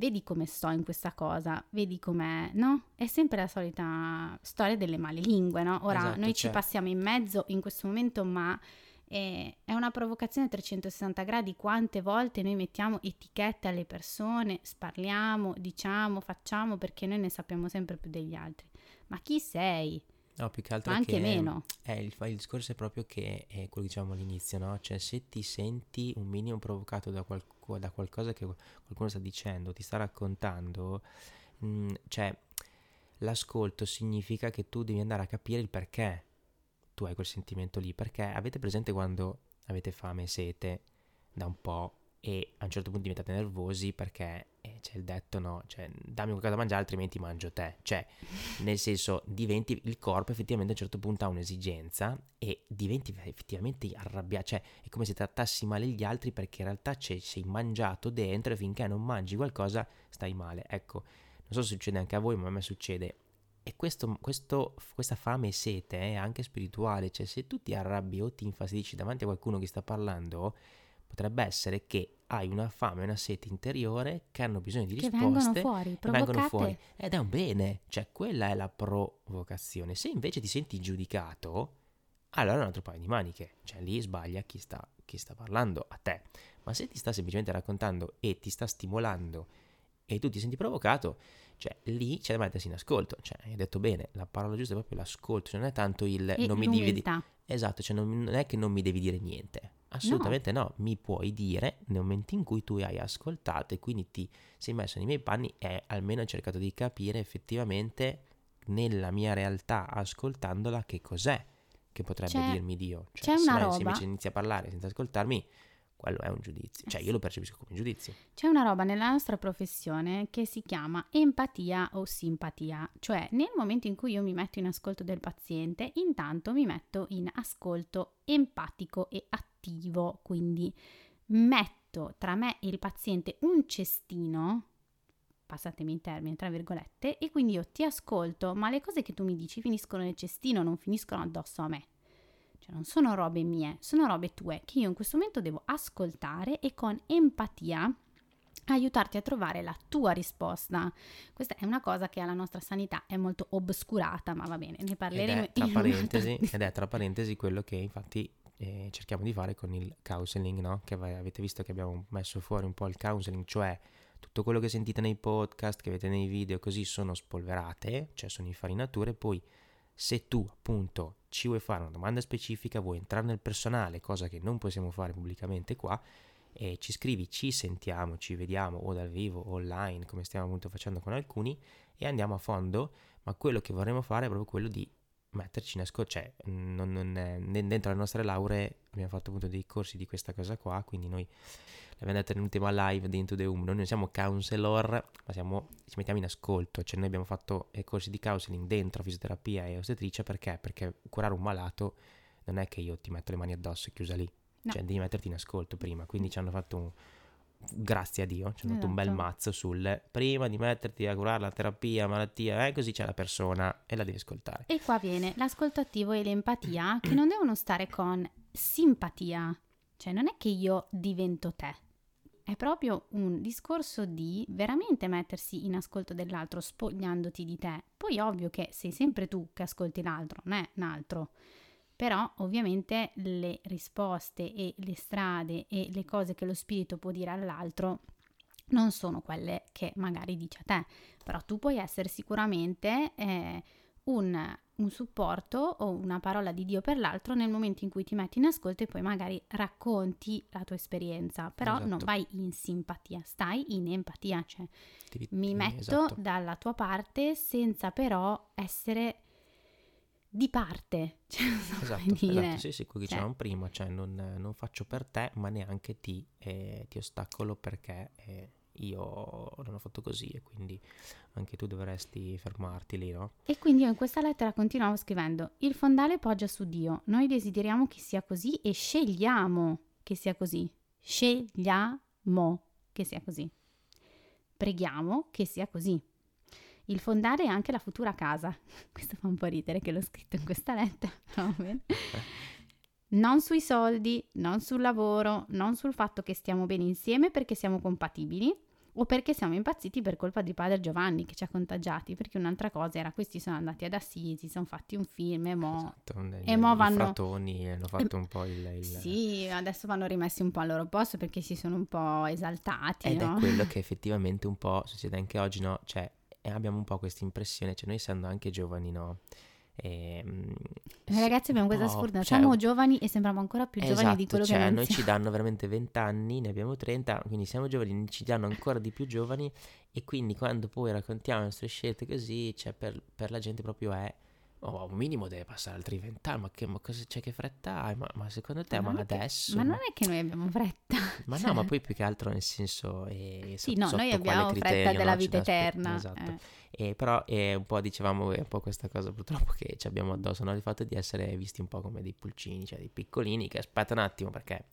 vedi come sto in questa cosa, vedi com'è, no? È sempre la solita storia delle male lingue, no? Ora esatto, noi ci cioè passiamo in mezzo in questo momento, ma è, è una provocazione a 360 gradi. Quante volte noi mettiamo etichette alle persone, sparliamo, diciamo, facciamo perché noi ne sappiamo sempre più degli altri. Ma chi sei? No, più che altro Ma anche meno. È il, il, discorso è proprio che è quello che diciamo all'inizio, no? Cioè se ti senti un minimo provocato da, qual, da qualcosa che qualcuno sta dicendo, ti sta raccontando, mh, mm, cioè l'ascolto significa che tu devi andare a capire il perché tu hai quel sentimento lì, perché avete presente quando avete fame e sete da un po' e a un certo punto diventate nervosi perché eh, c'è il detto no, cioè dammi qualcosa da mangiare altrimenti mangio te, cioè nel senso diventi il corpo effettivamente a un certo punto ha un'esigenza e diventi effettivamente arrabbiato, cioè è come se trattassi male gli altri perché in realtà sei mangiato dentro e finché non mangi qualcosa stai male, ecco, non so se succede anche a voi ma a me succede. E questo, questo, questa fame e sete è anche spirituale, cioè se tu ti arrabbi o ti infastidisci davanti a qualcuno che sta parlando potrebbe essere che hai una fame e una sete interiore che hanno bisogno di risposte che vengono fuori, vengono fuori. Ed è un bene, cioè quella è la provocazione. Se invece ti senti giudicato, allora è un altro paio di maniche, cioè lì sbaglia chi sta, chi sta parlando a te. Ma se ti sta semplicemente raccontando e ti sta stimolando e tu ti senti provocato, cioè lì c'è da mettersi in ascolto, cioè hai detto bene, la parola giusta è proprio l'ascolto, cioè non è tanto il e non mi devi Esatto, cioè non, non è che non mi devi dire niente Assolutamente no. no. mi puoi dire nel momento in cui tu hai ascoltato e quindi ti sei messo nei miei panni e almeno hai cercato di capire effettivamente nella mia realtà ascoltandola che cos'è che potrebbe c'è, dirmi Dio. Cioè, c'è una se roba. Se invece inizia a parlare senza ascoltarmi, quello è un giudizio, cioè io lo percepisco come un giudizio. C'è una roba nella nostra professione che si chiama empatia o simpatia, cioè nel momento in cui io mi metto in ascolto del paziente, intanto mi metto in ascolto empatico e attivo, quindi metto tra me e il paziente un cestino, passatemi in termini, tra virgolette, e quindi io ti ascolto, ma le cose che tu mi dici finiscono nel cestino, non finiscono addosso a me cioè non sono robe mie, sono robe tue che io in questo momento devo ascoltare e con empatia aiutarti a trovare la tua risposta. Questa è una cosa che alla nostra sanità è molto obscurata, ma va bene, ne parleremo ed è, tra parentesi, ed è tra parentesi quello che infatti eh, cerchiamo di fare con il counseling, no? Che avete visto che abbiamo messo fuori un po' il counseling, cioè tutto quello che sentite nei podcast, che avete nei video, così sono spolverate, cioè sono infarinature, poi se tu appunto ci vuoi fare una domanda specifica, vuoi entrare nel personale, cosa che non possiamo fare pubblicamente qua, e ci scrivi, ci sentiamo, ci vediamo o dal vivo o online, come stiamo appunto facendo con alcuni, e andiamo a fondo, ma quello che vorremmo fare è proprio quello di metterci in ascolto, cioè non, non è, dentro le nostre lauree abbiamo fatto appunto dei corsi di questa cosa qua, quindi noi l'abbiamo detto in un tema live di Into the Home, noi non siamo counselor, ma siamo, ci mettiamo in ascolto, cioè noi abbiamo fatto eh, corsi di counseling dentro fisioterapia e ostetricia perché? Perché curare un malato non è che io ti metto le mani addosso e chiusa lì, no. cioè devi metterti in ascolto prima, quindi ci hanno fatto un grazie a Dio, hanno esatto. un bel esatto. mazzo sul prima di metterti a curare la terapia, la malattia, eh, così c'è la persona e la devi ascoltare. E qua viene l'ascolto attivo e l'empatia che non devono stare con simpatia, cioè non è che io divento te, è proprio un discorso di veramente mettersi in ascolto dell'altro, spogliandoti di te. Poi ovvio che sei sempre tu che ascolti l'altro, non è un altro però ovviamente le risposte e le strade e le cose che lo spirito può dire all'altro non sono quelle che magari dice a te, però tu puoi essere sicuramente eh, un, un, supporto o una parola di Dio per l'altro nel momento in cui ti metti in ascolto e poi magari racconti la tua esperienza, però esatto. non vai in simpatia, stai in empatia, cioè ti, mi metto esatto. dalla tua parte senza però essere di parte. Cioè, esatto, esatto, sì, sì, come dicevamo cioè. prima, cioè non, non, faccio per te, ma neanche ti, eh, ti ostacolo perché eh, io non ho fatto così e quindi anche tu dovresti fermarti lì, no? E quindi io in questa lettera continuavo scrivendo, il fondale poggia su Dio, noi desideriamo che sia così e scegliamo che sia così, scegliamo che sia così, preghiamo che sia così. Il fondale è anche la futura casa. Questo fa un po' ridere che l'ho scritto in questa lettera. non sui soldi, non sul lavoro, non sul fatto che stiamo bene insieme perché siamo compatibili o perché siamo impazziti per colpa di padre Giovanni che ci ha contagiati, perché un'altra cosa era questi sono andati ad Assisi, sono fatti un film e mo, esatto, e mo vanno... I fratoni hanno fatto un po' il, il... Sì, adesso vanno rimessi un po' al loro posto perché si sono un po' esaltati, Ed no? è quello che effettivamente un po' succede anche oggi, no? Cioè, abbiamo un po' questa impressione, cioè noi essendo anche giovani, no? E, Noi ragazzi abbiamo questa sfortuna, cioè, siamo giovani e sembriamo ancora più esatto, giovani di quello cioè, che noi siamo. ci danno veramente 20 anni, ne abbiamo 30, quindi siamo giovani, ci danno ancora di più giovani e quindi quando poi raccontiamo le nostre scelte così, cioè per, per la gente proprio è Oh, un minimo deve passare altri vent'anni, ma, che, ma cosa c'è che fretta hai? Ma, ma secondo te, ma, ma adesso? Che, ma non è che noi abbiamo fretta. Ma cioè... no, ma poi più che altro nel senso... Eh, sì, no, noi abbiamo criterio, fretta della no, vita eterna. Esatto. Eh. E però è un po', dicevamo, è un po' questa cosa purtroppo che ci abbiamo addosso, no? il fatto di essere visti un po' come dei pulcini, cioè dei piccolini che aspetta un attimo perché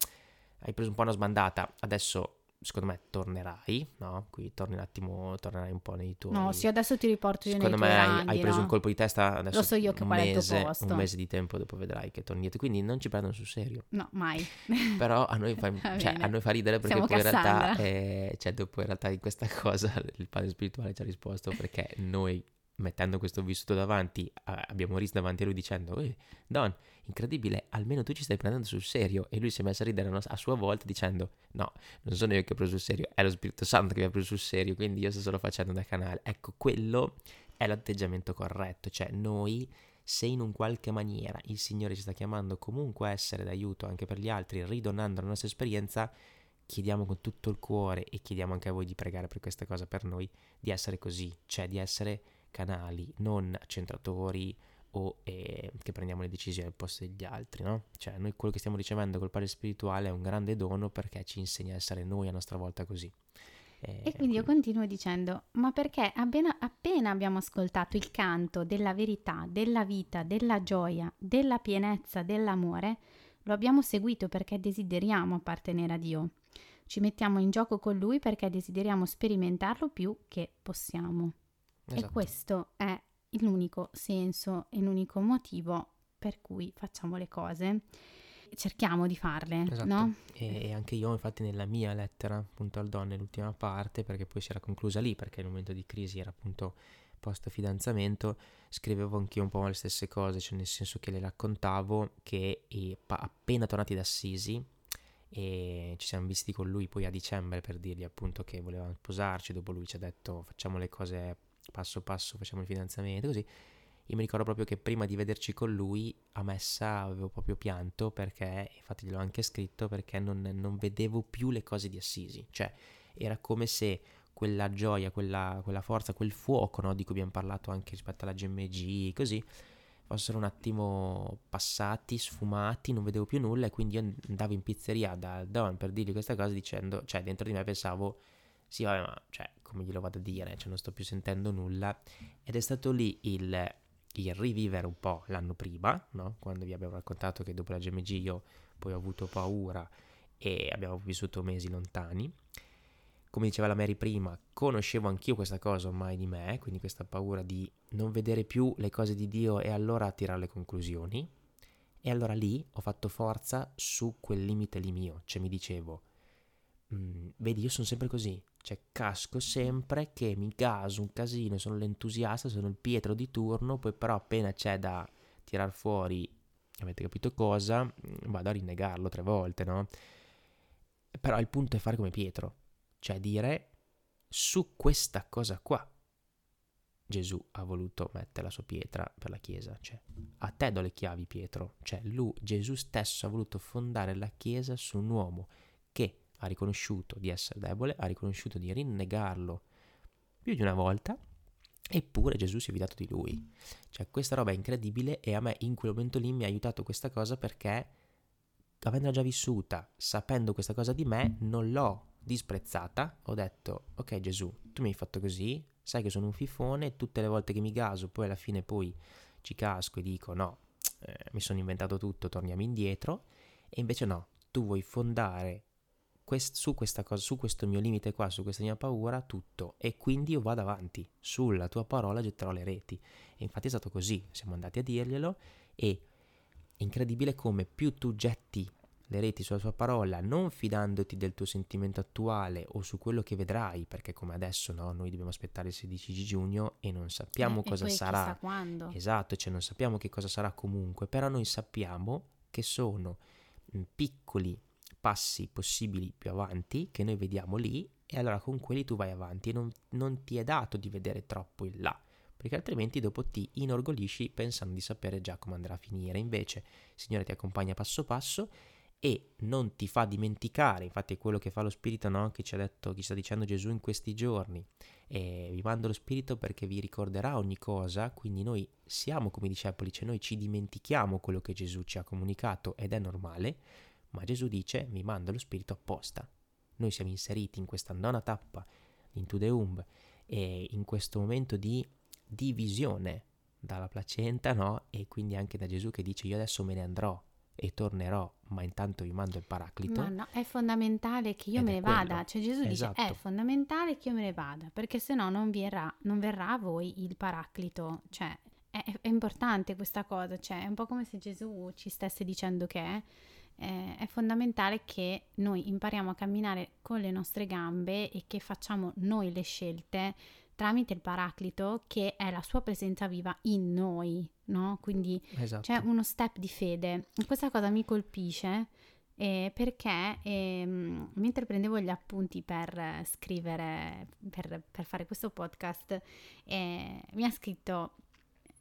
hai preso un po' una sbandata, adesso secondo me tornerai, no? Qui torni un attimo, tornerai un po' nei tuoi... No, sì, adesso ti riporto io Secondo me hai, hai, preso no? un colpo di testa, adesso Lo so io che un mese. Un mese di tempo dopo vedrai che torni quindi non ci prendono sul serio. No, mai. Però a noi fa, cioè, a noi fa ridere perché Siamo poi Cassandra. in realtà, eh, cioè dopo in realtà di questa cosa il padre spirituale ci ha risposto perché noi mettendo questo vissuto davanti, abbiamo riso davanti a lui dicendo, eh, Don, incredibile, almeno tu ci stai prendendo sul serio. E lui si è messo a ridere a sua volta dicendo, no, non sono io che ho preso sul serio, è lo Spirito Santo che mi ha preso sul serio, quindi io sto solo facendo da canale. Ecco, quello è l'atteggiamento corretto, cioè noi se in un qualche maniera il Signore ci sta chiamando comunque a essere d'aiuto anche per gli altri, ridonando la nostra esperienza, chiediamo con tutto il cuore e chiediamo anche a voi di pregare per questa cosa per noi, di essere così, cioè di essere canali, non accentratori o eh, che prendiamo le decisioni al posto degli altri, no? Cioè noi quello che stiamo ricevendo col padre spirituale è un grande dono perché ci insegna a essere noi a nostra volta così. Eh, e quindi io continuo dicendo, ma perché appena, appena abbiamo ascoltato il canto della verità, della vita, della gioia, della pienezza, dell'amore, lo abbiamo seguito perché desideriamo appartenere a Dio. Ci mettiamo in gioco con Lui perché desideriamo sperimentarlo più che possiamo. Esatto. E questo è l'unico senso e l'unico motivo per cui facciamo le cose. Cerchiamo di farle, esatto. no? E, anche io, infatti, nella mia lettera appunto al Don, nell'ultima parte, perché poi si era conclusa lì, perché il momento di crisi era appunto post fidanzamento, scrivevo anch'io un po' le stesse cose, cioè nel senso che le raccontavo che eh, appena tornati da Assisi, e ci siamo visti con lui poi a dicembre per dirgli appunto che volevamo sposarci, dopo lui ci ha detto facciamo le cose passo passo facciamo il fidanzamento, così. Io mi ricordo proprio che prima di vederci con lui a messa avevo proprio pianto perché, infatti gliel'ho anche scritto, perché non, non vedevo più le cose di Assisi. Cioè, era come se quella gioia, quella, quella forza, quel fuoco no, di cui abbiamo parlato anche rispetto alla GMG, così, fossero un attimo passati, sfumati, non vedevo più nulla e quindi io andavo in pizzeria da Don per dirgli questa cosa dicendo, cioè dentro di me pensavo sì, vabbè, ma cioè, come glielo vado a dire, cioè, non sto più sentendo nulla. Ed è stato lì il, il rivivere un po' l'anno prima, no? Quando vi abbiamo raccontato che dopo la GMG io poi ho avuto paura e abbiamo vissuto mesi lontani. Come diceva la Mary prima, conoscevo anch'io questa cosa ormai di me, quindi questa paura di non vedere più le cose di Dio e allora tirare le conclusioni. E allora lì ho fatto forza su quel limite lì mio, cioè mi dicevo, mm, vedi, io sono sempre così, cioè casco sempre che mi caso un casino, sono l'entusiasta, sono il Pietro di turno, poi però appena c'è da tirar fuori, avete capito cosa, mm, vado a rinnegarlo tre volte, no? Però il punto è fare come Pietro, cioè dire su questa cosa qua Gesù ha voluto mettere la sua pietra per la Chiesa. Cioè, a te do le chiavi, Pietro. Cioè, lui, Gesù stesso ha voluto fondare la Chiesa su un uomo che ha riconosciuto di essere debole, ha riconosciuto di rinnegarlo più di una volta, eppure Gesù si è fidato di lui. Cioè, questa roba è incredibile e a me in quel momento lì mi ha aiutato questa cosa perché, avendola già vissuta, sapendo questa cosa di me, non l'ho disprezzata, ho detto, ok Gesù, tu mi hai fatto così, sai che sono un fifone, tutte le volte che mi gaso, poi alla fine poi ci casco e dico no, eh, mi sono inventato tutto, torniamo indietro, e invece no, tu vuoi fondare quest- su questa cosa, su questo mio limite qua, su questa mia paura, tutto, e quindi io vado avanti, sulla tua parola getterò le reti. E infatti è stato così, siamo andati a dirglielo e incredibile come più tu getti le reti sulla sua parola, non fidandoti del tuo sentimento attuale o su quello che vedrai, perché come adesso no, noi dobbiamo aspettare il 16 giugno e non sappiamo eh, cosa sarà. quando. Esatto, cioè non sappiamo che cosa sarà comunque, però noi sappiamo che sono piccoli passi possibili più avanti che noi vediamo lì e allora con quelli tu vai avanti e non, non ti è dato di vedere troppo in là perché altrimenti dopo ti inorgoglisci pensando di sapere già come andrà a finire. Invece, il Signore ti accompagna passo passo e non ti fa dimenticare, infatti è quello che fa lo Spirito no? che ci ha detto, che sta dicendo Gesù in questi giorni, e vi mando lo Spirito perché vi ricorderà ogni cosa, quindi noi siamo come discepoli, cioè noi ci dimentichiamo quello che Gesù ci ha comunicato ed è normale, ma Gesù dice vi mando lo Spirito apposta. Noi siamo inseriti in questa nona tappa, into the umb, e in questo momento di divisione dalla placenta, no? E quindi anche da Gesù che dice io adesso me ne andrò, e tornerò, ma intanto vi mando il paraclito. Ma no, è fondamentale che io me ne quello. vada. Cioè Gesù Esatto. dice è fondamentale che io me ne vada, perché se no non verrà, non verrà a voi il paraclito. Cioè è, è importante questa cosa, cioè è un po' come se Gesù ci stesse dicendo che eh, è fondamentale che noi impariamo a camminare con le nostre gambe e che facciamo noi le scelte tramite il paraclito che è la sua presenza viva in noi, no? Quindi Esatto. c'è uno step di fede. Questa cosa mi colpisce eh, perché ehm, mentre prendevo gli appunti per eh, scrivere, per, per fare questo podcast, eh, mi ha scritto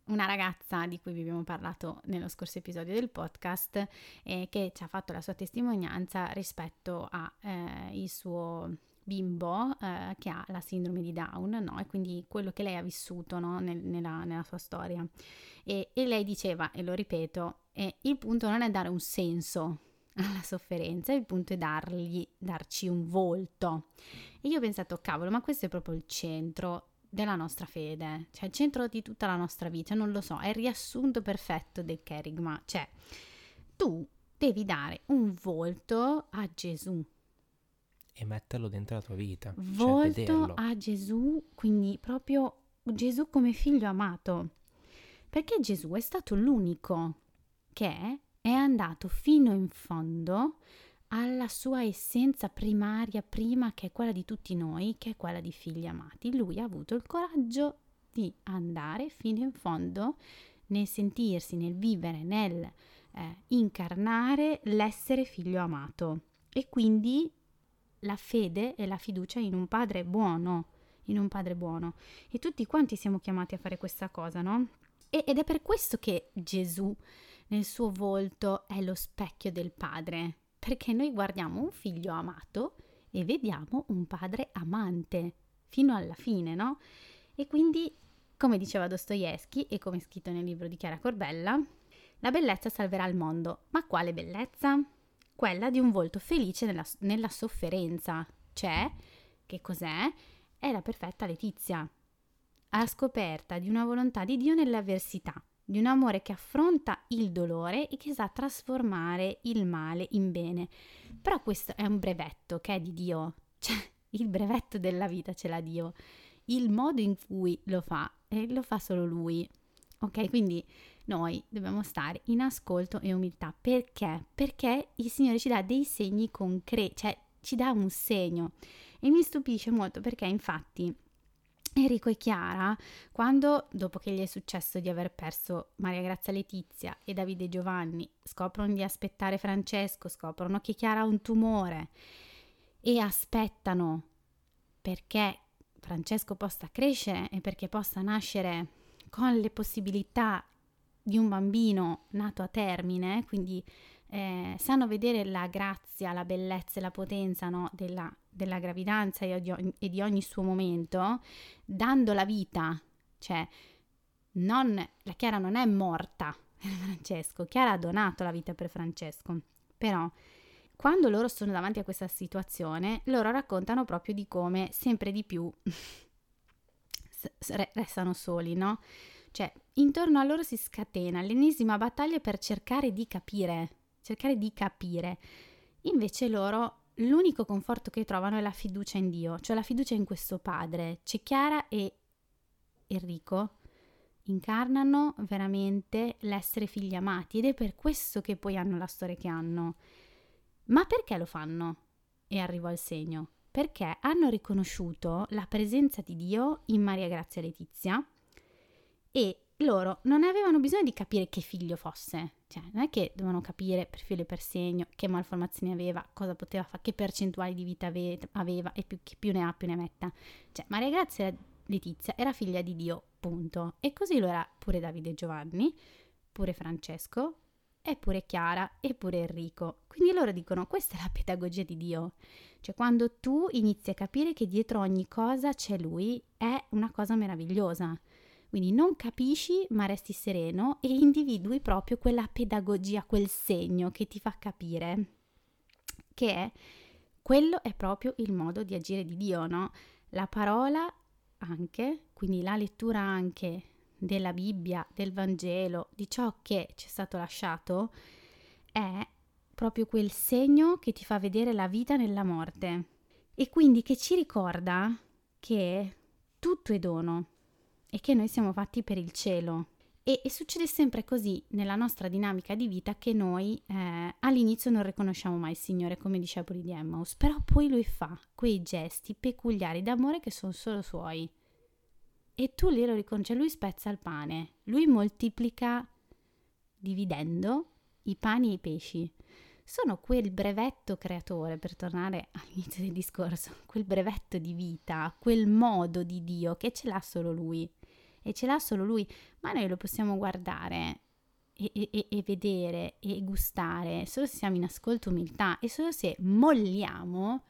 una ragazza di cui vi abbiamo parlato nello scorso episodio del podcast eh, che ci ha fatto la sua testimonianza rispetto a eh, suo bimbo eh, che ha la sindrome di Down, no? E quindi quello che lei ha vissuto no? Nel- nella, nella sua storia. E, e lei diceva, e lo ripeto, il punto non è dare un senso alla sofferenza, il punto è dargli, darci un volto. E io ho pensato, cavolo, ma questo è proprio il centro della nostra fede, cioè il centro di tutta la nostra vita, non lo so, è il riassunto perfetto del kerigma, cioè tu devi dare un volto a Gesù, E metterlo dentro la tua vita. cioè volto vederlo. a Gesù, quindi proprio Gesù come figlio amato. Perché Gesù è stato l'unico che è andato fino in fondo alla sua essenza primaria, prima che è quella di tutti noi, che è quella di figli amati. Lui ha avuto il coraggio di andare fino in fondo nel sentirsi, nel vivere, nel eh, incarnare l'essere figlio amato. E quindi la fede e la fiducia in un padre buono, in un padre buono. E tutti quanti siamo chiamati a fare questa cosa, no? E- ed è per questo che Gesù nel suo volto è lo specchio del padre, perché noi guardiamo un figlio amato e vediamo un padre amante fino alla fine, no? E quindi, come diceva Dostoevsky e come scritto nel libro di Chiara Corbella, la bellezza salverà il mondo. Ma quale bellezza? Quella di un volto felice nella, nella sofferenza. Cioè, che cos'è? È la perfetta Letizia. La scoperta di una volontà di Dio nell'avversità, di un amore che affronta il dolore e che sa trasformare il male in bene. Però questo è un brevetto che è di Dio. Cioè, il brevetto della vita ce l'ha Dio. Il modo in cui lo fa, eh, lo fa solo Lui. Ok, quindi noi dobbiamo stare in ascolto e umiltà. Perché? Perché il Signore ci dà dei segni concreti, cioè ci dà un segno. E mi stupisce molto perché infatti Enrico e Chiara, quando dopo che gli è successo di aver perso Maria Grazia Letizia e Davide e Giovanni, scoprono di aspettare Francesco, scoprono che Chiara ha un tumore e aspettano perché Francesco possa crescere e perché possa nascere con le possibilità di un bambino nato a termine, quindi eh, sanno vedere la grazia, la bellezza e la potenza no, della, della, gravidanza e di, ogni, e di, ogni suo momento, dando la vita, cioè non, la Chiara non è morta per Francesco, Chiara ha donato la vita per Francesco, però quando loro sono davanti a questa situazione, loro raccontano proprio di come sempre di più restano soli, no? Cioè, intorno a loro si scatena l'ennesima battaglia per cercare di capire, cercare di capire. Invece loro l'unico conforto che trovano è la fiducia in Dio, cioè la fiducia in questo padre. C'è Chiara e Enrico incarnano veramente l'essere figli amati ed è per questo che poi hanno la storia che hanno. Ma perché lo fanno? E arrivo al segno. Perché hanno riconosciuto la presenza di Dio in Maria Grazia Letizia e loro non avevano bisogno di capire che figlio fosse, cioè non è che dovevano capire per filo e per segno che malformazioni aveva, cosa poteva fare, che percentuali di vita ave- aveva e più, chi più ne ha più ne metta. Cioè Maria Grazia Letizia era figlia di Dio, punto. E così lo era pure Davide Giovanni, pure Francesco, e pure Chiara, e pure Enrico. Quindi loro dicono questa è la pedagogia di Dio. Cioè quando tu inizi a capire che dietro ogni cosa c'è Lui, è una cosa meravigliosa. Quindi non capisci ma resti sereno e individui proprio quella pedagogia, quel segno che ti fa capire che quello è proprio il modo di agire di Dio, no? La parola anche, quindi la lettura anche della Bibbia, del Vangelo, di ciò che ci è stato lasciato, è proprio quel segno che ti fa vedere la vita nella morte e quindi che ci ricorda che tutto è dono, e che noi siamo fatti per il cielo. E, e succede sempre così nella nostra dinamica di vita che noi eh, all'inizio non riconosciamo mai il Signore come discepoli di Emmaus, però poi Lui fa quei gesti peculiari d'amore che sono solo Suoi. E tu lì riconosci, cioè Lui spezza il pane, Lui moltiplica dividendo i pani e i pesci sono quel brevetto creatore, per tornare all'inizio del discorso, quel brevetto di vita, quel modo di Dio che ce l'ha solo Lui. E ce l'ha solo Lui, ma noi lo possiamo guardare e, e, e vedere e gustare solo se siamo in ascolto umiltà e solo se molliamo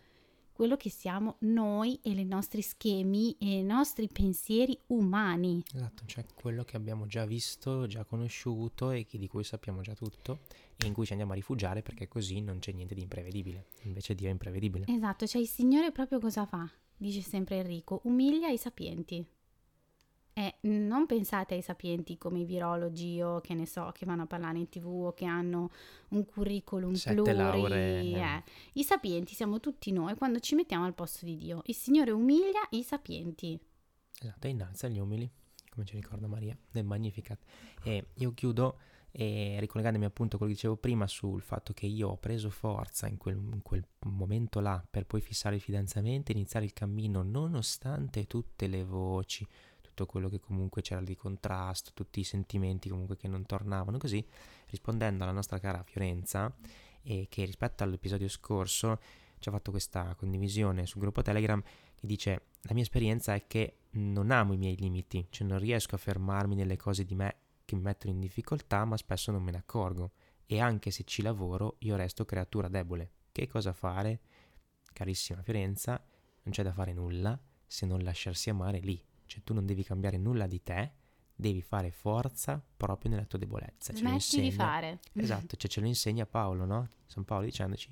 quello che siamo noi e i nostri schemi e i nostri pensieri umani. Esatto, cioè quello che abbiamo già visto, già conosciuto e di cui sappiamo già tutto e in cui ci andiamo a rifugiare perché così non c'è niente di imprevedibile. Invece Dio è imprevedibile. Esatto, cioè il Signore proprio cosa fa? Dice sempre Enrico, umilia i sapienti. E non pensate ai sapienti come i virologi o che ne so, che vanno a parlare in tv o che hanno un curriculum Sette pluri. lauree. Eh. I sapienti siamo tutti noi quando ci mettiamo al posto di Dio. Il Signore umilia i sapienti. Esatto, innalza gli umili, come ci ricorda Maria nel Magnificat. E io chiudo e ricollegandomi appunto a quello che dicevo prima sul fatto che io ho preso forza in quel, in quel momento là per poi fissare il fidanzamento e iniziare il cammino nonostante tutte le voci, tutto quello che comunque c'era di contrasto, tutti i sentimenti comunque che non tornavano così, rispondendo alla nostra cara Fiorenza e che rispetto all'episodio scorso ci ha fatto questa condivisione sul gruppo Telegram che dice la mia esperienza è che non amo i miei limiti, cioè non riesco a fermarmi nelle cose di me che mi mettono in difficoltà ma spesso non me ne accorgo e anche se ci lavoro io resto creatura debole. Che cosa fare? Carissima Fiorenza, non c'è da fare nulla se non lasciarsi amare lì, cioè tu non devi cambiare nulla di te, devi fare forza proprio nella tua debolezza. Ce Smetti di fare. Esatto, cioè ce lo insegna Paolo, no? San Paolo dicendoci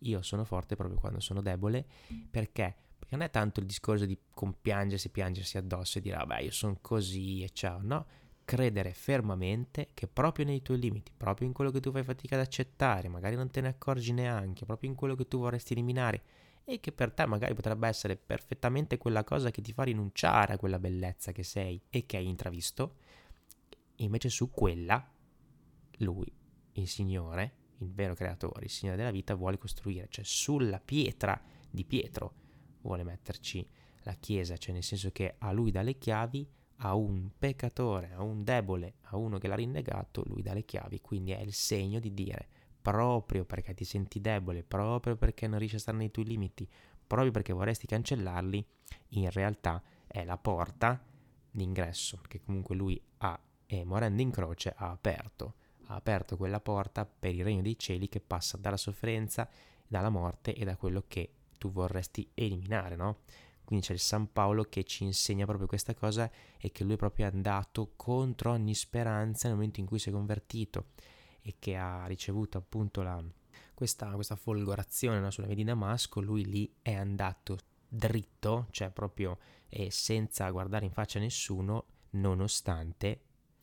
io sono forte proprio quando sono debole, perché? Perché non è tanto il discorso di compiangersi, piangersi addosso e dire vabbè io sono così e ciao, no? Credere fermamente che proprio nei tuoi limiti, proprio in quello che tu fai fatica ad accettare, magari non te ne accorgi neanche, proprio in quello che tu vorresti eliminare, e che per te magari potrebbe essere perfettamente quella cosa che ti fa rinunciare a quella bellezza che sei e che hai intravisto, invece su quella lui, il Signore, il vero creatore, il Signore della vita, vuole costruire, cioè sulla pietra di Pietro vuole metterci la Chiesa, cioè nel senso che a lui dà le chiavi, a un peccatore, a un debole, a uno che l'ha rinnegato, lui dà le chiavi, quindi è il segno di dire proprio perché ti senti debole, proprio perché non riesci a stare nei tuoi limiti, proprio perché vorresti cancellarli, in realtà è la porta d'ingresso che comunque lui ha, e morendo in croce, ha aperto. Ha aperto quella porta per il regno dei cieli che passa dalla sofferenza, dalla morte e da quello che tu vorresti eliminare, no? Quindi c'è il San Paolo che ci insegna proprio questa cosa e che lui è proprio andato contro ogni speranza nel momento in cui si è convertito e che ha ricevuto appunto la, questa, questa, folgorazione no, sulla via di Damasco, lui lì è andato dritto, cioè proprio eh, senza guardare in faccia nessuno, nonostante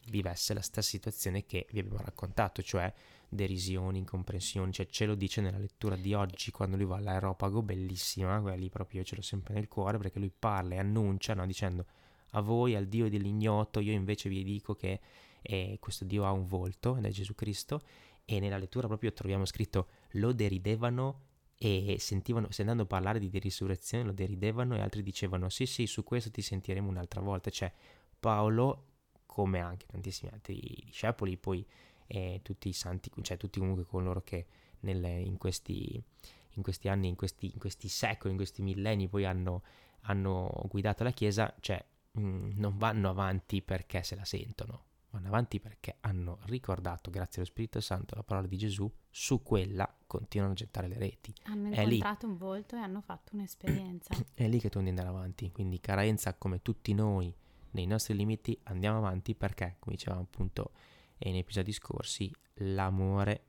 vivesse la stessa situazione che vi abbiamo raccontato, cioè derisioni, incomprensioni, cioè ce lo dice nella lettura di oggi quando lui va all'aeropago, bellissima, quella lì proprio io ce l'ho sempre nel cuore perché lui parla e annuncia no, dicendo a voi, al Dio dell'ignoto, io invece vi dico che eh, questo Dio ha un volto ed è Gesù Cristo e nella lettura proprio troviamo scritto lo deridevano e sentivano, sentendo parlare di risurrezione lo deridevano e altri dicevano sì sì su questo ti sentiremo un'altra volta, cioè Paolo come anche tantissimi altri discepoli poi e tutti i santi, cioè tutti comunque coloro che nel, in, questi, in, questi, anni, in questi, in questi, secoli, in questi millenni poi hanno, hanno guidato la Chiesa, cioè mh, mm, non vanno avanti perché se la sentono, vanno avanti perché hanno ricordato, grazie allo Spirito Santo, la parola di Gesù, su quella continuano a gettare le reti. Hanno incontrato un volto e hanno fatto un'esperienza. È lì che tu devi andare avanti, quindi carenza come tutti noi nei nostri limiti andiamo avanti perché, come dicevamo appunto nei episodi scorsi l'amore,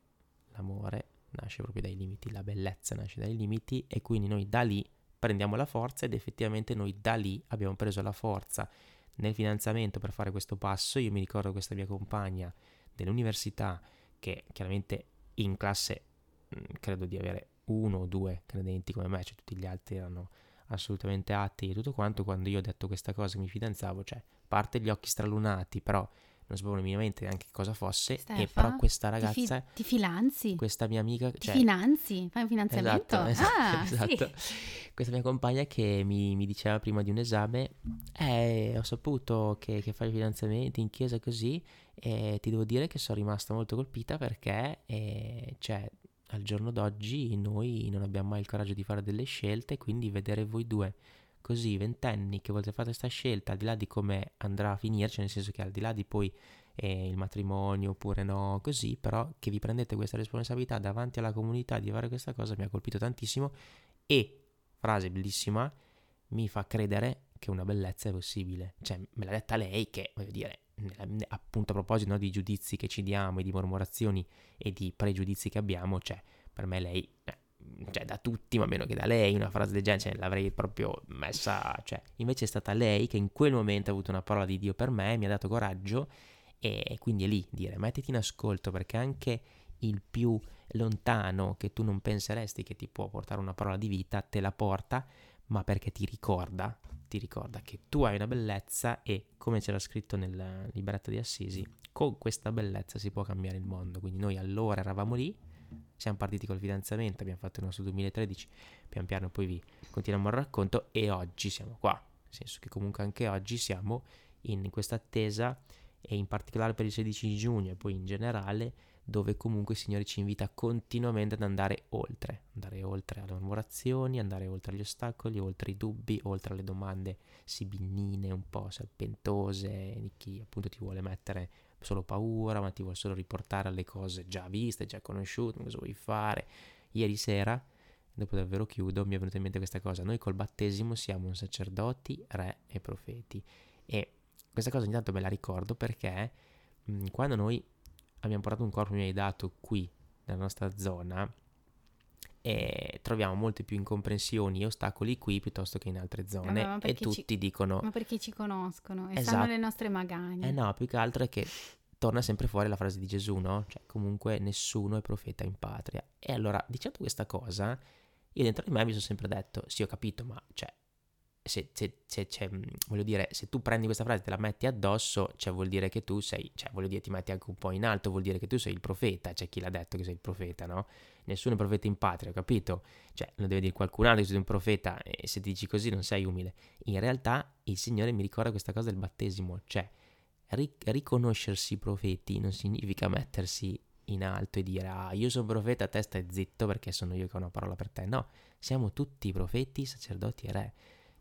l'amore nasce proprio dai limiti, la bellezza nasce dai limiti e quindi noi da lì prendiamo la forza ed effettivamente noi da lì abbiamo preso la forza nel finanziamento per fare questo passo. Io mi ricordo questa mia compagna dell'università che chiaramente in classe mh, credo di avere uno o due credenti come me, cioè tutti gli altri erano assolutamente atei e tutto quanto. Quando io ho detto questa cosa mi fidanzavo, cioè parte gli occhi stralunati, però non sapevo minimamente neanche cosa fosse, Stefa, e però questa ragazza... Ti, fi- ti filanzi? Questa mia amica... Cioè, ti finanzi? Fai un finanziamento? Esatto, ah, esatto. Sì. Questa mia compagna che mi, mi, diceva prima di un esame, eh, ho saputo che, che fai finanziamenti in chiesa così, e ti devo dire che sono rimasta molto colpita perché, eh, cioè, al giorno d'oggi noi non abbiamo mai il coraggio di fare delle scelte, quindi vedere voi due così ventenni che volete fare questa scelta al di là di come andrà a finirci, nel senso che al di là di poi eh, il matrimonio oppure no, così, però che vi prendete questa responsabilità davanti alla comunità di fare questa cosa mi ha colpito tantissimo e, frase bellissima, mi fa credere che una bellezza è possibile. Cioè, me l'ha detta lei che, voglio dire, appunto a proposito no, di giudizi che ci diamo e di mormorazioni e di pregiudizi che abbiamo, cioè, per me lei... Eh, cioè da tutti, ma meno che da lei, una frase del genere, cioè, l'avrei proprio messa, cioè, invece è stata lei che in quel momento ha avuto una parola di Dio per me, mi ha dato coraggio e quindi è lì dire mettiti in ascolto perché anche il più lontano che tu non penseresti che ti può portare una parola di vita te la porta, ma perché ti ricorda, ti ricorda che tu hai una bellezza e come c'era scritto nel libretto di Assisi, con questa bellezza si può cambiare il mondo. Quindi noi allora eravamo lì siamo partiti col fidanzamento, abbiamo fatto il nostro 2013, pian piano poi vi continuiamo il racconto e oggi siamo qua, nel senso che comunque anche oggi siamo in questa attesa e in particolare per il 16 giugno e poi in generale dove comunque il Signore ci invita continuamente ad andare oltre, andare oltre alle murmurazioni, andare oltre agli ostacoli, oltre i dubbi, oltre alle domande sibilline, un po' serpentose, di chi appunto ti vuole mettere solo paura, ma ti vuole solo riportare alle cose già viste, già conosciute, cosa vuoi fare. Ieri sera, dopo davvero chiudo, mi è venuta in mente questa cosa. Noi col battesimo siamo sacerdoti, re e profeti. E questa cosa ogni tanto me la ricordo perché mh, quando noi abbiamo portato un corpo mi hai dato qui, nella nostra zona, e troviamo molte più incomprensioni e ostacoli qui piuttosto che in altre zone Vabbè, e tutti ci, dicono ma perché ci conoscono e esatto. sanno le nostre magagne eh no più che altro è che torna sempre fuori la frase di Gesù no? cioè comunque nessuno è profeta in patria e allora dicendo questa cosa io dentro di me mi sono sempre detto sì ho capito ma cioè se, se, se, cioè, voglio dire, se tu prendi questa frase e te la metti addosso, cioè vuol dire che tu sei, cioè voglio dire, ti metti anche un po' in alto, vuol dire che tu sei il profeta, c'è cioè, chi l'ha detto che sei il profeta, no? Nessuno è profeta in patria, capito? Cioè, lo deve dire qualcun altro che sei un profeta e se ti dici così non sei umile. In realtà il Signore mi ricorda questa cosa del battesimo, cioè ric- riconoscersi profeti non significa mettersi in alto e dire ah io sono profeta, te stai zitto perché sono io che ho una parola per te. No, siamo tutti profeti, sacerdoti e re.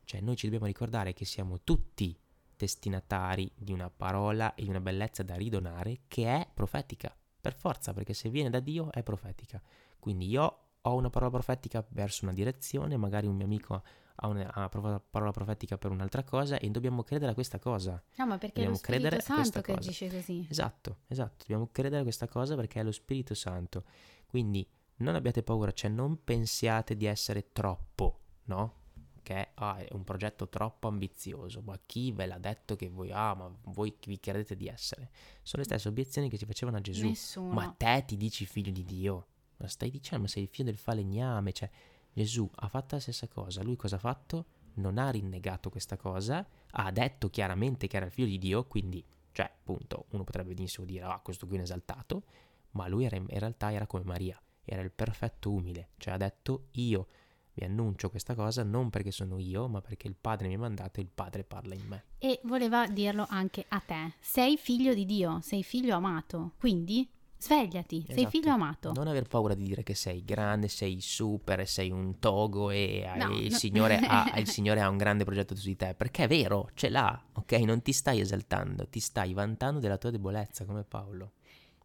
Cioè noi ci dobbiamo ricordare che siamo tutti destinatari di una parola e di una bellezza da ridonare che è profetica, per forza, perché se viene da Dio è profetica. Quindi io ho una parola profetica verso una direzione, magari un mio amico ha una, ha una parola profetica per un'altra cosa e dobbiamo credere a questa cosa. No, ma perché dobbiamo è lo Spirito Santo che agisce così. Esatto, esatto, dobbiamo credere a questa cosa perché è lo Spirito Santo. Quindi non abbiate paura, cioè non pensiate di essere troppo, no? Che ah, è un progetto troppo ambizioso, ma chi ve l'ha detto che voi, ah, ma voi vi credete di essere? Sono le stesse obiezioni che ci facevano a Gesù. Nessuno. Ma te ti dici figlio di Dio? Ma stai dicendo, sei il figlio del falegname, cioè Gesù ha fatto la stessa cosa, lui cosa ha fatto? Non ha rinnegato questa cosa, ha detto chiaramente che era il figlio di Dio, quindi, cioè, appunto, uno potrebbe benissimo dire, ah, questo qui è un esaltato, ma lui era, in realtà era come Maria, era il perfetto umile, cioè ha detto io vi annuncio questa cosa non perché sono io, ma perché il Padre mi ha mandato e il Padre parla in me. E voleva dirlo anche a te, sei figlio di Dio, sei figlio amato, quindi Svegliati, esatto. sei figlio amato. Non aver paura di dire che sei grande, sei super, sei un togo e no, il, no. Signore ha, il, Signore ha, un grande progetto su di te, perché è vero, ce l'ha, ok? Non ti stai esaltando, ti stai vantando della tua debolezza come Paolo.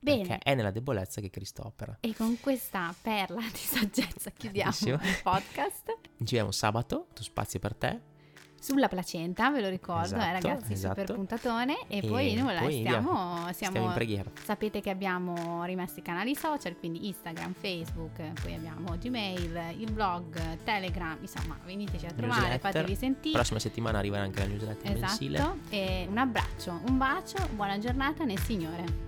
Bene. Perché è nella debolezza che Cristo opera. E con questa perla di saggezza chiudiamo il podcast. Ci vediamo sabato, tu spazio per te sulla placenta, ve lo ricordo, eh, esatto, eh, ragazzi, esatto. super puntatone. E, e poi nulla, poi stiamo, siamo, stiamo in preghiera. Sapete che abbiamo rimesso i canali social, quindi Instagram, Facebook, poi abbiamo Gmail, il blog, Telegram, insomma, veniteci a trovare, fatevi sentire. Prossima settimana arriverà anche la newsletter esatto. mensile. E un abbraccio, un bacio, buona giornata nel Signore.